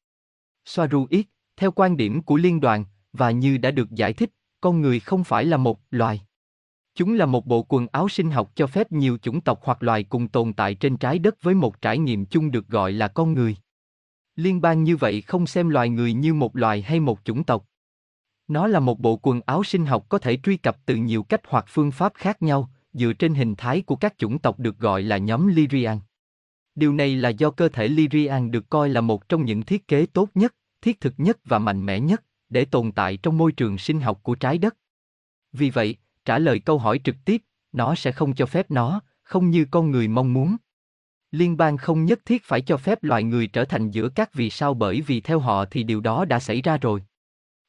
Soaru ít, theo quan điểm của liên đoàn, và như đã được giải thích, con người không phải là một loài. Chúng là một bộ quần áo sinh học cho phép nhiều chủng tộc hoặc loài cùng tồn tại trên trái đất với một trải nghiệm chung được gọi là con người. Liên bang như vậy không xem loài người như một loài hay một chủng tộc. Nó là một bộ quần áo sinh học có thể truy cập từ nhiều cách hoặc phương pháp khác nhau, dựa trên hình thái của các chủng tộc được gọi là nhóm Lyrian. Điều này là do cơ thể Lyrian được coi là một trong những thiết kế tốt nhất, thiết thực nhất và mạnh mẽ nhất để tồn tại trong môi trường sinh học của trái đất. Vì vậy, trả lời câu hỏi trực tiếp, nó sẽ không cho phép nó, không như con người mong muốn. Liên bang không nhất thiết phải cho phép loài người trở thành giữa các vì sao bởi vì theo họ thì điều đó đã xảy ra rồi.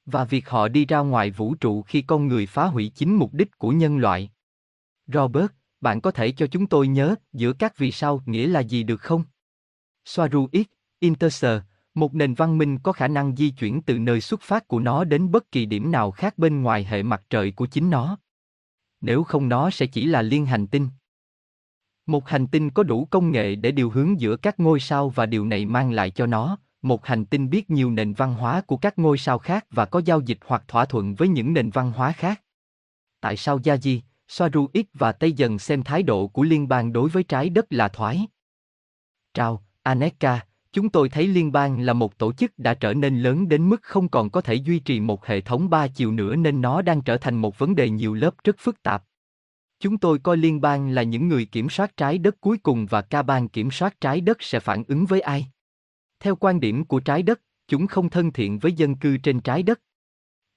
Và việc họ đi ra ngoài vũ trụ khi con người phá hủy chính mục đích của nhân loại. Robert, bạn có thể cho chúng tôi nhớ giữa các vì sao nghĩa là gì được không? Soaru X, Interser, một nền văn minh có khả năng di chuyển từ nơi xuất phát của nó đến bất kỳ điểm nào khác bên ngoài hệ mặt trời của chính nó. Nếu không nó sẽ chỉ là liên hành tinh. Một hành tinh có đủ công nghệ để điều hướng giữa các ngôi sao và điều này mang lại cho nó, một hành tinh biết nhiều nền văn hóa của các ngôi sao khác và có giao dịch hoặc thỏa thuận với những nền văn hóa khác. Tại sao gia di Soaru X và Tây dần xem thái độ của liên bang đối với trái đất là thoái? Trao, Aneka, Chúng tôi thấy liên bang là một tổ chức đã trở nên lớn đến mức không còn có thể duy trì một hệ thống ba chiều nữa nên nó đang trở thành một vấn đề nhiều lớp rất phức tạp. Chúng tôi coi liên bang là những người kiểm soát trái đất cuối cùng và ca bang kiểm soát trái đất sẽ phản ứng với ai. Theo quan điểm của trái đất, chúng không thân thiện với dân cư trên trái đất.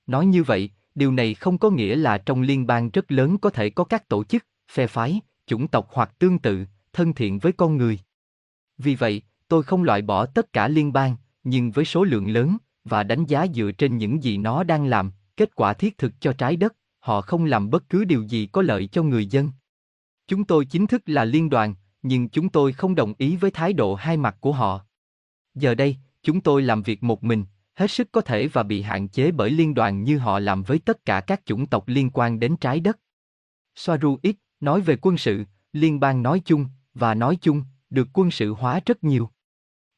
Nói như vậy, điều này không có nghĩa là trong liên bang rất lớn có thể có các tổ chức, phe phái, chủng tộc hoặc tương tự, thân thiện với con người. Vì vậy, Tôi không loại bỏ tất cả liên bang, nhưng với số lượng lớn, và đánh giá dựa trên những gì nó đang làm, kết quả thiết thực cho trái đất, họ không làm bất cứ điều gì có lợi cho người dân. Chúng tôi chính thức là liên đoàn, nhưng chúng tôi không đồng ý với thái độ hai mặt của họ. Giờ đây, chúng tôi làm việc một mình, hết sức có thể và bị hạn chế bởi liên đoàn như họ làm với tất cả các chủng tộc liên quan đến trái đất. Soaru X nói về quân sự, liên bang nói chung, và nói chung, được quân sự hóa rất nhiều.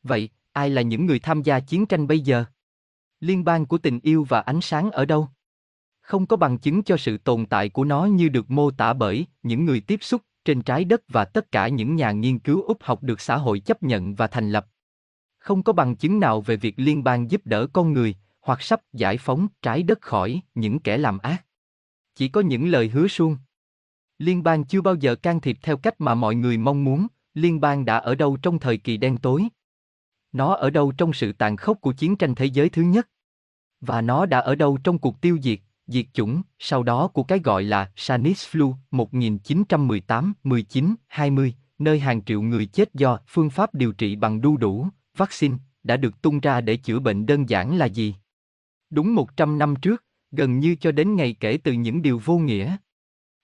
Vậy, ai là những người tham gia chiến tranh bây giờ? Liên bang của tình yêu và ánh sáng ở đâu? Không có bằng chứng cho sự tồn tại của nó như được mô tả bởi những người tiếp xúc trên trái đất và tất cả những nhà nghiên cứu Úc học được xã hội chấp nhận và thành lập. Không có bằng chứng nào về việc liên bang giúp đỡ con người hoặc sắp giải phóng trái đất khỏi những kẻ làm ác. Chỉ có những lời hứa suông. Liên bang chưa bao giờ can thiệp theo cách mà mọi người mong muốn, liên bang đã ở đâu trong thời kỳ đen tối? Nó ở đâu trong sự tàn khốc của chiến tranh thế giới thứ nhất? Và nó đã ở đâu trong cuộc tiêu diệt, diệt chủng, sau đó của cái gọi là Sanis Flu 1918, 19, 20, nơi hàng triệu người chết do phương pháp điều trị bằng đu đủ, vaccine, đã được tung ra để chữa bệnh đơn giản là gì? Đúng 100 năm trước, gần như cho đến ngày kể từ những điều vô nghĩa.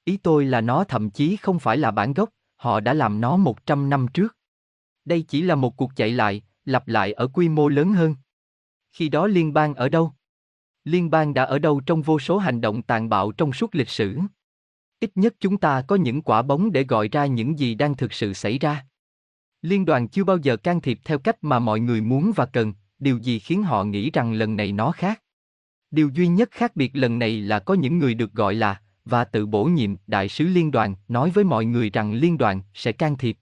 Ý tôi là nó thậm chí không phải là bản gốc, họ đã làm nó 100 năm trước. Đây chỉ là một cuộc chạy lại, lặp lại ở quy mô lớn hơn. Khi đó liên bang ở đâu? Liên bang đã ở đâu trong vô số hành động tàn bạo trong suốt lịch sử? Ít nhất chúng ta có những quả bóng để gọi ra những gì đang thực sự xảy ra. Liên đoàn chưa bao giờ can thiệp theo cách mà mọi người muốn và cần, điều gì khiến họ nghĩ rằng lần này nó khác. Điều duy nhất khác biệt lần này là có những người được gọi là và tự bổ nhiệm đại sứ liên đoàn nói với mọi người rằng liên đoàn sẽ can thiệp.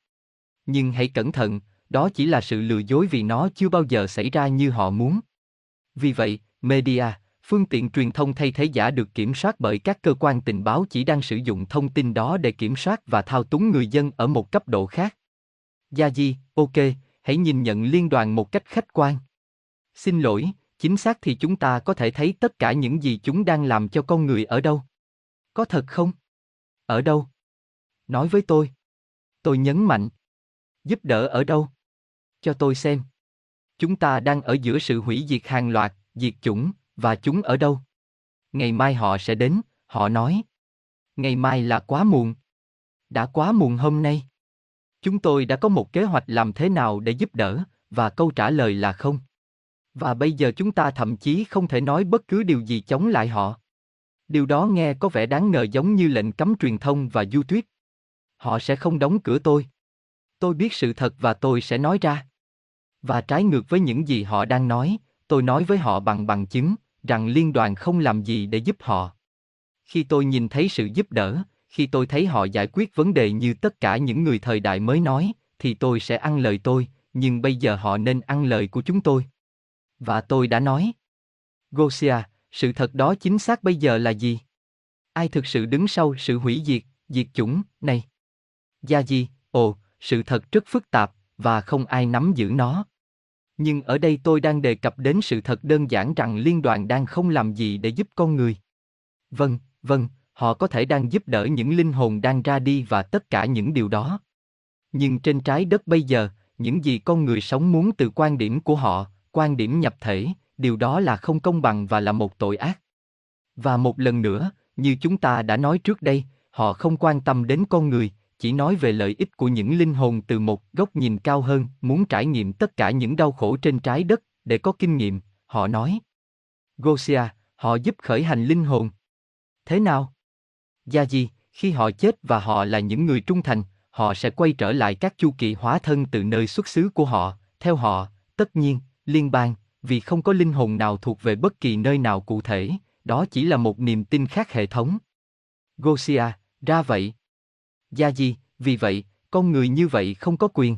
Nhưng hãy cẩn thận, đó chỉ là sự lừa dối vì nó chưa bao giờ xảy ra như họ muốn. Vì vậy, media, phương tiện truyền thông thay thế giả được kiểm soát bởi các cơ quan tình báo chỉ đang sử dụng thông tin đó để kiểm soát và thao túng người dân ở một cấp độ khác. Gia Di, ok, hãy nhìn nhận liên đoàn một cách khách quan. Xin lỗi, chính xác thì chúng ta có thể thấy tất cả những gì chúng đang làm cho con người ở đâu. Có thật không? Ở đâu? Nói với tôi. Tôi nhấn mạnh. Giúp đỡ ở đâu? Cho tôi xem. Chúng ta đang ở giữa sự hủy diệt hàng loạt, diệt chủng, và chúng ở đâu? Ngày mai họ sẽ đến, họ nói. Ngày mai là quá muộn. Đã quá muộn hôm nay. Chúng tôi đã có một kế hoạch làm thế nào để giúp đỡ, và câu trả lời là không. Và bây giờ chúng ta thậm chí không thể nói bất cứ điều gì chống lại họ. Điều đó nghe có vẻ đáng ngờ giống như lệnh cấm truyền thông và du thuyết. Họ sẽ không đóng cửa tôi. Tôi biết sự thật và tôi sẽ nói ra. Và trái ngược với những gì họ đang nói, tôi nói với họ bằng bằng chứng, rằng liên đoàn không làm gì để giúp họ. Khi tôi nhìn thấy sự giúp đỡ, khi tôi thấy họ giải quyết vấn đề như tất cả những người thời đại mới nói, thì tôi sẽ ăn lời tôi, nhưng bây giờ họ nên ăn lời của chúng tôi. Và tôi đã nói. Gosia, sự thật đó chính xác bây giờ là gì? Ai thực sự đứng sau sự hủy diệt, diệt chủng, này? Gia gì, ồ, sự thật rất phức tạp, và không ai nắm giữ nó. Nhưng ở đây tôi đang đề cập đến sự thật đơn giản rằng liên đoàn đang không làm gì để giúp con người. Vâng, vâng, họ có thể đang giúp đỡ những linh hồn đang ra đi và tất cả những điều đó. Nhưng trên trái đất bây giờ, những gì con người sống muốn từ quan điểm của họ, quan điểm nhập thể, điều đó là không công bằng và là một tội ác. Và một lần nữa, như chúng ta đã nói trước đây, họ không quan tâm đến con người, chỉ nói về lợi ích của những linh hồn từ một góc nhìn cao hơn, muốn trải nghiệm tất cả những đau khổ trên trái đất, để có kinh nghiệm, họ nói. Gosia, họ giúp khởi hành linh hồn. Thế nào? Gia gì, khi họ chết và họ là những người trung thành, họ sẽ quay trở lại các chu kỳ hóa thân từ nơi xuất xứ của họ, theo họ, tất nhiên, liên bang, vì không có linh hồn nào thuộc về bất kỳ nơi nào cụ thể, đó chỉ là một niềm tin khác hệ thống. Gosia, ra vậy. Gia gì, vì vậy, con người như vậy không có quyền.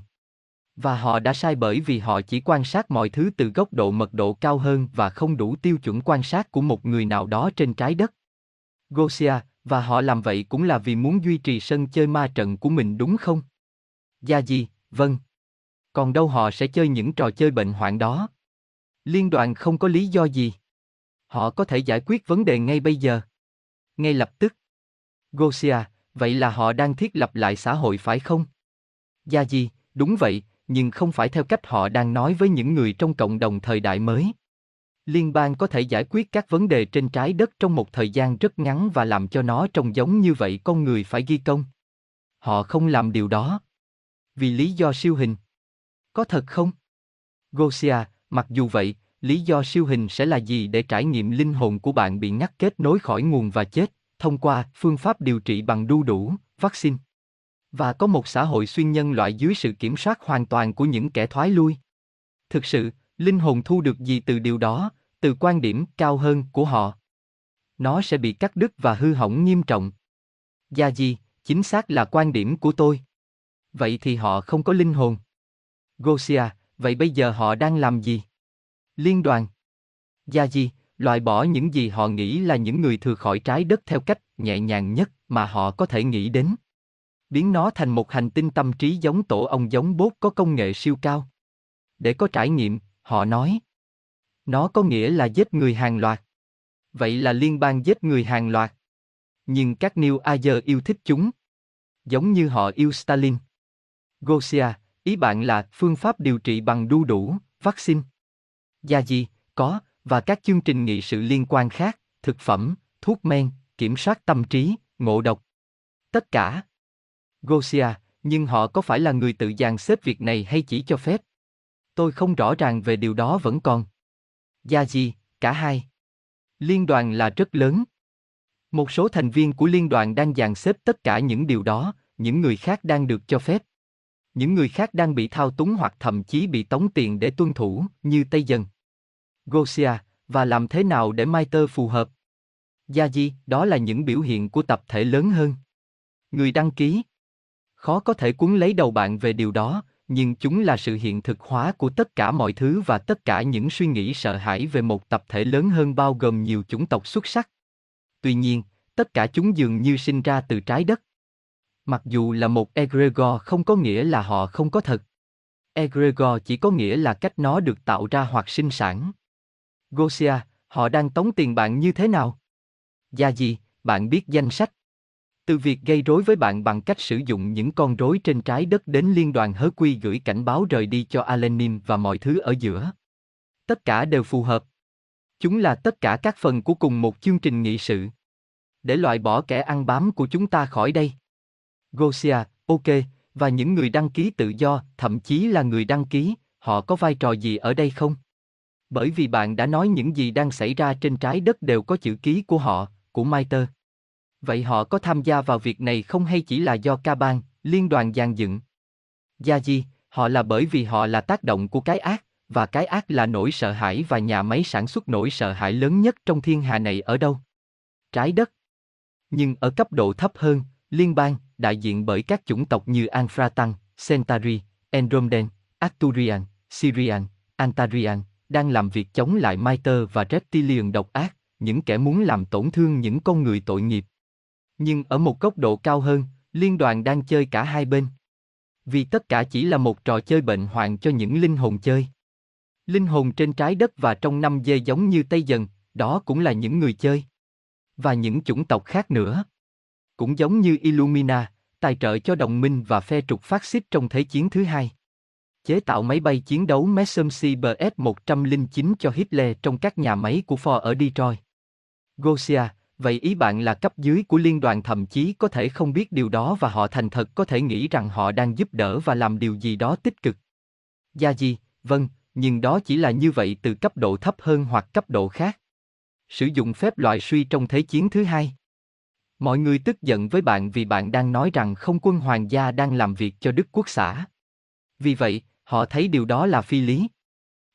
Và họ đã sai bởi vì họ chỉ quan sát mọi thứ từ góc độ mật độ cao hơn và không đủ tiêu chuẩn quan sát của một người nào đó trên trái đất. Gosia, và họ làm vậy cũng là vì muốn duy trì sân chơi ma trận của mình đúng không? Gia gì? vâng. Còn đâu họ sẽ chơi những trò chơi bệnh hoạn đó. Liên đoàn không có lý do gì. Họ có thể giải quyết vấn đề ngay bây giờ. Ngay lập tức. Gosia, vậy là họ đang thiết lập lại xã hội phải không? Gia Di, đúng vậy, nhưng không phải theo cách họ đang nói với những người trong cộng đồng thời đại mới. Liên bang có thể giải quyết các vấn đề trên trái đất trong một thời gian rất ngắn và làm cho nó trông giống như vậy con người phải ghi công. Họ không làm điều đó. Vì lý do siêu hình. Có thật không? Gosia, mặc dù vậy, lý do siêu hình sẽ là gì để trải nghiệm linh hồn của bạn bị ngắt kết nối khỏi nguồn và chết, thông qua phương pháp điều trị bằng đu đủ, vaccine. Và có một xã hội xuyên nhân loại dưới sự kiểm soát hoàn toàn của những kẻ thoái lui. Thực sự, linh hồn thu được gì từ điều đó, từ quan điểm cao hơn của họ? Nó sẽ bị cắt đứt và hư hỏng nghiêm trọng. Gia gì, chính xác là quan điểm của tôi. Vậy thì họ không có linh hồn. Gosia, vậy bây giờ họ đang làm gì? Liên đoàn. Gia gì, loại bỏ những gì họ nghĩ là những người thừa khỏi trái đất theo cách nhẹ nhàng nhất mà họ có thể nghĩ đến. Biến nó thành một hành tinh tâm trí giống tổ ong giống bốt có công nghệ siêu cao. Để có trải nghiệm, họ nói. Nó có nghĩa là giết người hàng loạt. Vậy là liên bang giết người hàng loạt. Nhưng các New ager yêu thích chúng. Giống như họ yêu Stalin. Gosia, ý bạn là phương pháp điều trị bằng đu đủ, vaccine. Gia gì, có, và các chương trình nghị sự liên quan khác, thực phẩm, thuốc men, kiểm soát tâm trí, ngộ độc. Tất cả. Gosia, nhưng họ có phải là người tự dàn xếp việc này hay chỉ cho phép? Tôi không rõ ràng về điều đó vẫn còn. Gia gì, cả hai. Liên đoàn là rất lớn. Một số thành viên của liên đoàn đang dàn xếp tất cả những điều đó, những người khác đang được cho phép. Những người khác đang bị thao túng hoặc thậm chí bị tống tiền để tuân thủ, như Tây Dân. Gosia, và làm thế nào để Maiter phù hợp? Gia Di, đó là những biểu hiện của tập thể lớn hơn. Người đăng ký. Khó có thể cuốn lấy đầu bạn về điều đó, nhưng chúng là sự hiện thực hóa của tất cả mọi thứ và tất cả những suy nghĩ sợ hãi về một tập thể lớn hơn bao gồm nhiều chủng tộc xuất sắc. Tuy nhiên, tất cả chúng dường như sinh ra từ trái đất. Mặc dù là một egregor không có nghĩa là họ không có thật. Egregor chỉ có nghĩa là cách nó được tạo ra hoặc sinh sản. Gosia, họ đang tống tiền bạn như thế nào? Gia gì, bạn biết danh sách. Từ việc gây rối với bạn bằng cách sử dụng những con rối trên trái đất đến liên đoàn hớ quy gửi cảnh báo rời đi cho Alenim và mọi thứ ở giữa. Tất cả đều phù hợp. Chúng là tất cả các phần của cùng một chương trình nghị sự. Để loại bỏ kẻ ăn bám của chúng ta khỏi đây. Gosia, ok, và những người đăng ký tự do, thậm chí là người đăng ký, họ có vai trò gì ở đây không? Bởi vì bạn đã nói những gì đang xảy ra trên trái đất đều có chữ ký của họ, của Maiter. Vậy họ có tham gia vào việc này không hay chỉ là do ca bang, liên đoàn dàn dựng? Gia di, họ là bởi vì họ là tác động của cái ác, và cái ác là nỗi sợ hãi và nhà máy sản xuất nỗi sợ hãi lớn nhất trong thiên hà này ở đâu? Trái đất. Nhưng ở cấp độ thấp hơn, liên bang, đại diện bởi các chủng tộc như Anfratan, Centauri, Andromedan, Arturian, Syrian, Antarian, đang làm việc chống lại Maiter và Reptilian độc ác, những kẻ muốn làm tổn thương những con người tội nghiệp. Nhưng ở một góc độ cao hơn, liên đoàn đang chơi cả hai bên. Vì tất cả chỉ là một trò chơi bệnh hoạn cho những linh hồn chơi. Linh hồn trên trái đất và trong năm dê giống như Tây Dần, đó cũng là những người chơi. Và những chủng tộc khác nữa. Cũng giống như Illumina, tài trợ cho đồng minh và phe trục phát xít trong Thế chiến thứ hai chế tạo máy bay chiến đấu Messerschmitt BS-109 cho Hitler trong các nhà máy của Ford ở Detroit. Gosia, vậy ý bạn là cấp dưới của liên đoàn thậm chí có thể không biết điều đó và họ thành thật có thể nghĩ rằng họ đang giúp đỡ và làm điều gì đó tích cực. Gia gì, vâng, nhưng đó chỉ là như vậy từ cấp độ thấp hơn hoặc cấp độ khác. Sử dụng phép loại suy trong Thế chiến thứ hai. Mọi người tức giận với bạn vì bạn đang nói rằng không quân hoàng gia đang làm việc cho Đức Quốc xã. Vì vậy, Họ thấy điều đó là phi lý.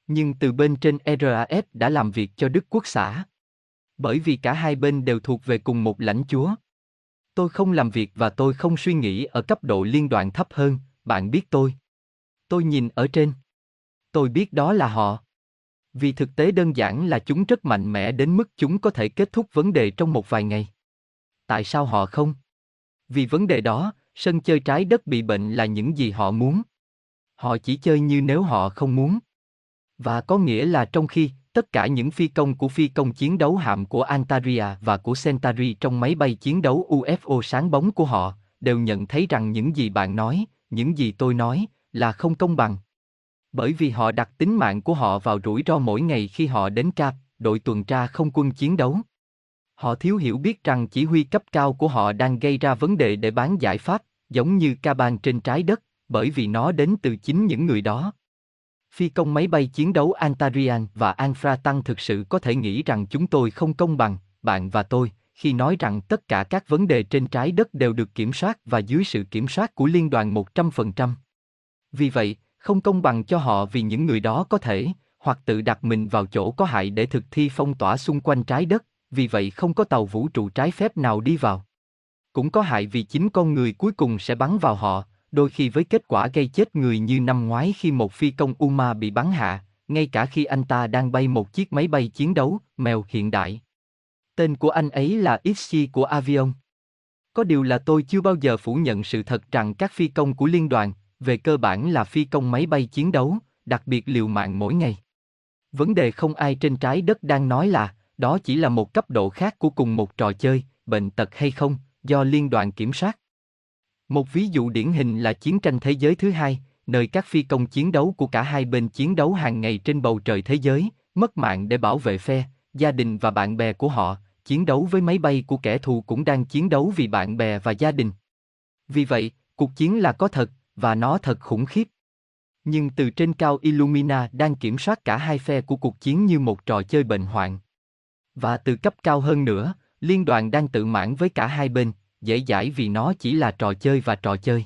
Nhưng từ bên trên RAF đã làm việc cho Đức Quốc xã. Bởi vì cả hai bên đều thuộc về cùng một lãnh chúa. Tôi không làm việc và tôi không suy nghĩ ở cấp độ liên đoàn thấp hơn, bạn biết tôi. Tôi nhìn ở trên. Tôi biết đó là họ. Vì thực tế đơn giản là chúng rất mạnh mẽ đến mức chúng có thể kết thúc vấn đề trong một vài ngày. Tại sao họ không? Vì vấn đề đó, sân chơi trái đất bị bệnh là những gì họ muốn. Họ chỉ chơi như nếu họ không muốn. Và có nghĩa là trong khi tất cả những phi công của phi công chiến đấu hạm của Antaria và của Centauri trong máy bay chiến đấu UFO sáng bóng của họ đều nhận thấy rằng những gì bạn nói, những gì tôi nói là không công bằng. Bởi vì họ đặt tính mạng của họ vào rủi ro mỗi ngày khi họ đến CAP, đội tuần tra không quân chiến đấu. Họ thiếu hiểu biết rằng chỉ huy cấp cao của họ đang gây ra vấn đề để bán giải pháp, giống như ca bang trên trái đất, bởi vì nó đến từ chính những người đó. Phi công máy bay chiến đấu Antarian và Anfra Tăng thực sự có thể nghĩ rằng chúng tôi không công bằng, bạn và tôi, khi nói rằng tất cả các vấn đề trên trái đất đều được kiểm soát và dưới sự kiểm soát của liên đoàn 100%. Vì vậy, không công bằng cho họ vì những người đó có thể, hoặc tự đặt mình vào chỗ có hại để thực thi phong tỏa xung quanh trái đất, vì vậy không có tàu vũ trụ trái phép nào đi vào. Cũng có hại vì chính con người cuối cùng sẽ bắn vào họ, đôi khi với kết quả gây chết người như năm ngoái khi một phi công Uma bị bắn hạ, ngay cả khi anh ta đang bay một chiếc máy bay chiến đấu, mèo hiện đại. Tên của anh ấy là Ixi của Avion. Có điều là tôi chưa bao giờ phủ nhận sự thật rằng các phi công của liên đoàn, về cơ bản là phi công máy bay chiến đấu, đặc biệt liều mạng mỗi ngày. Vấn đề không ai trên trái đất đang nói là, đó chỉ là một cấp độ khác của cùng một trò chơi, bệnh tật hay không, do liên đoàn kiểm soát. Một ví dụ điển hình là chiến tranh thế giới thứ hai, nơi các phi công chiến đấu của cả hai bên chiến đấu hàng ngày trên bầu trời thế giới, mất mạng để bảo vệ phe, gia đình và bạn bè của họ, chiến đấu với máy bay của kẻ thù cũng đang chiến đấu vì bạn bè và gia đình. Vì vậy, cuộc chiến là có thật, và nó thật khủng khiếp. Nhưng từ trên cao Illumina đang kiểm soát cả hai phe của cuộc chiến như một trò chơi bệnh hoạn. Và từ cấp cao hơn nữa, liên đoàn đang tự mãn với cả hai bên, dễ dãi vì nó chỉ là trò chơi và trò chơi.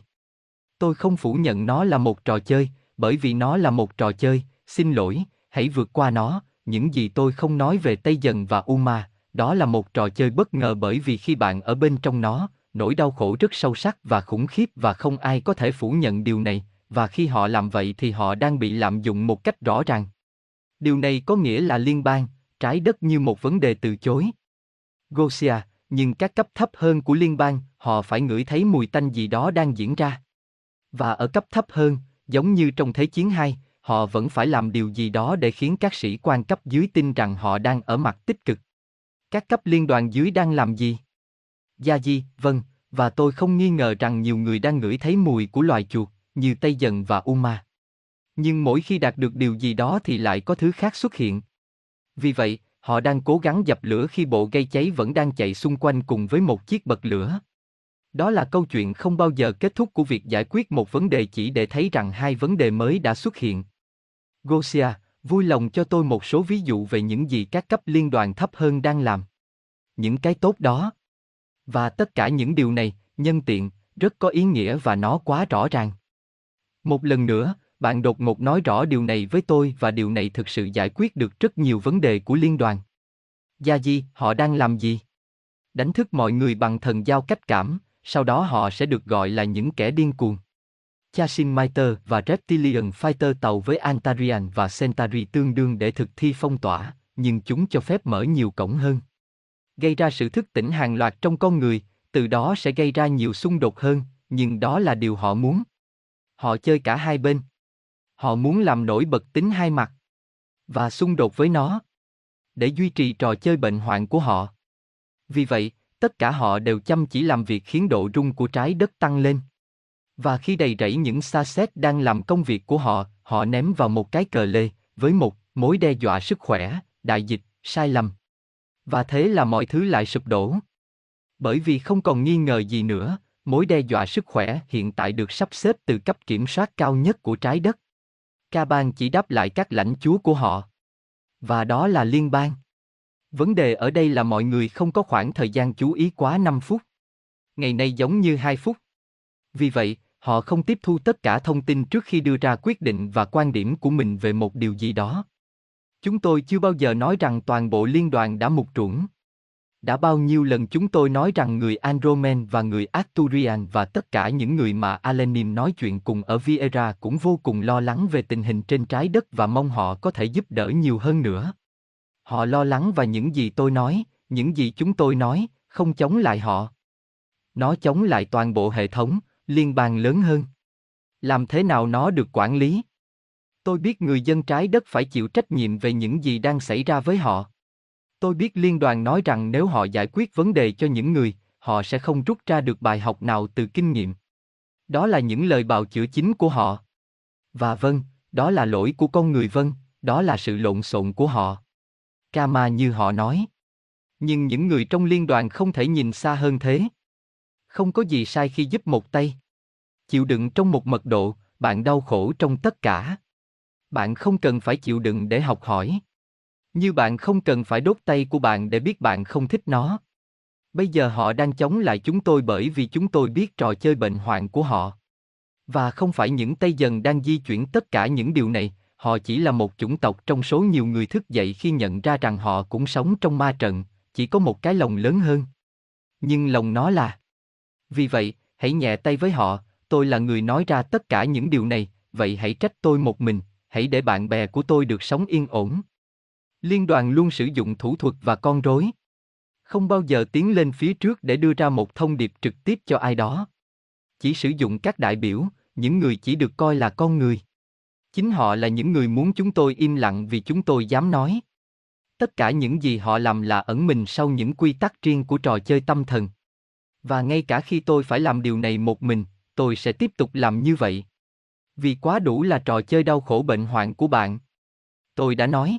Tôi không phủ nhận nó là một trò chơi, bởi vì nó là một trò chơi, xin lỗi, hãy vượt qua nó, những gì tôi không nói về Tây Dần và Uma, đó là một trò chơi bất ngờ bởi vì khi bạn ở bên trong nó, nỗi đau khổ rất sâu sắc và khủng khiếp và không ai có thể phủ nhận điều này, và khi họ làm vậy thì họ đang bị lạm dụng một cách rõ ràng. Điều này có nghĩa là liên bang, trái đất như một vấn đề từ chối. Gosia, nhưng các cấp thấp hơn của liên bang, họ phải ngửi thấy mùi tanh gì đó đang diễn ra. Và ở cấp thấp hơn, giống như trong Thế chiến 2, họ vẫn phải làm điều gì đó để khiến các sĩ quan cấp dưới tin rằng họ đang ở mặt tích cực. Các cấp liên đoàn dưới đang làm gì? Gia Di, vâng, và tôi không nghi ngờ rằng nhiều người đang ngửi thấy mùi của loài chuột, như Tây Dần và Uma. Nhưng mỗi khi đạt được điều gì đó thì lại có thứ khác xuất hiện. Vì vậy, họ đang cố gắng dập lửa khi bộ gây cháy vẫn đang chạy xung quanh cùng với một chiếc bật lửa. Đó là câu chuyện không bao giờ kết thúc của việc giải quyết một vấn đề chỉ để thấy rằng hai vấn đề mới đã xuất hiện. Gosia, vui lòng cho tôi một số ví dụ về những gì các cấp liên đoàn thấp hơn đang làm. Những cái tốt đó. Và tất cả những điều này, nhân tiện, rất có ý nghĩa và nó quá rõ ràng. Một lần nữa, bạn đột ngột nói rõ điều này với tôi và điều này thực sự giải quyết được rất nhiều vấn đề của liên đoàn. Gia Di, họ đang làm gì? Đánh thức mọi người bằng thần giao cách cảm, sau đó họ sẽ được gọi là những kẻ điên cuồng. Chasing Miter và Reptilian Fighter tàu với Antarian và Centauri tương đương để thực thi phong tỏa, nhưng chúng cho phép mở nhiều cổng hơn. Gây ra sự thức tỉnh hàng loạt trong con người, từ đó sẽ gây ra nhiều xung đột hơn, nhưng đó là điều họ muốn. Họ chơi cả hai bên. Họ muốn làm nổi bật tính hai mặt. Và xung đột với nó. Để duy trì trò chơi bệnh hoạn của họ. Vì vậy, tất cả họ đều chăm chỉ làm việc khiến độ rung của trái đất tăng lên. Và khi đầy rẫy những xa xét đang làm công việc của họ, họ ném vào một cái cờ lê, với một mối đe dọa sức khỏe, đại dịch, sai lầm. Và thế là mọi thứ lại sụp đổ. Bởi vì không còn nghi ngờ gì nữa, mối đe dọa sức khỏe hiện tại được sắp xếp từ cấp kiểm soát cao nhất của trái đất. Ca bang chỉ đáp lại các lãnh chúa của họ. Và đó là liên bang. Vấn đề ở đây là mọi người không có khoảng thời gian chú ý quá 5 phút. Ngày nay giống như 2 phút. Vì vậy, họ không tiếp thu tất cả thông tin trước khi đưa ra quyết định và quan điểm của mình về một điều gì đó. Chúng tôi chưa bao giờ nói rằng toàn bộ liên đoàn đã mục ruỗng. Đã bao nhiêu lần chúng tôi nói rằng người Andromen và người Arturian và tất cả những người mà Alenim nói chuyện cùng ở Viera cũng vô cùng lo lắng về tình hình trên trái đất và mong họ có thể giúp đỡ nhiều hơn nữa. Họ lo lắng và những gì tôi nói, những gì chúng tôi nói, không chống lại họ. Nó chống lại toàn bộ hệ thống, liên bang lớn hơn. Làm thế nào nó được quản lý? Tôi biết người dân trái đất phải chịu trách nhiệm về những gì đang xảy ra với họ. Tôi biết liên đoàn nói rằng nếu họ giải quyết vấn đề cho những người, họ sẽ không rút ra được bài học nào từ kinh nghiệm. Đó là những lời bào chữa chính của họ. Và vâng, đó là lỗi của con người vâng, đó là sự lộn xộn của họ. Kama như họ nói. Nhưng những người trong liên đoàn không thể nhìn xa hơn thế. Không có gì sai khi giúp một tay. Chịu đựng trong một mật độ, bạn đau khổ trong tất cả. Bạn không cần phải chịu đựng để học hỏi. Như bạn không cần phải đốt tay của bạn để biết bạn không thích nó. Bây giờ họ đang chống lại chúng tôi bởi vì chúng tôi biết trò chơi bệnh hoạn của họ. Và không phải những tay dần đang di chuyển tất cả những điều này, họ chỉ là một chủng tộc trong số nhiều người thức dậy khi nhận ra rằng họ cũng sống trong ma trận, chỉ có một cái lồng lớn hơn. Nhưng lòng nó là. Vì vậy, hãy nhẹ tay với họ, tôi là người nói ra tất cả những điều này, vậy hãy trách tôi một mình, hãy để bạn bè của tôi được sống yên ổn. Liên đoàn luôn sử dụng thủ thuật và con rối. Không bao giờ tiến lên phía trước để đưa ra một thông điệp trực tiếp cho ai đó. Chỉ sử dụng các đại biểu, những người chỉ được coi là con người. Chính họ là những người muốn chúng tôi im lặng vì chúng tôi dám nói. Tất cả những gì họ làm là ẩn mình sau những quy tắc riêng của trò chơi tâm thần. Và ngay cả khi tôi phải làm điều này một mình, tôi sẽ tiếp tục làm như vậy. Vì quá đủ là trò chơi đau khổ bệnh hoạn của bạn. Tôi đã nói.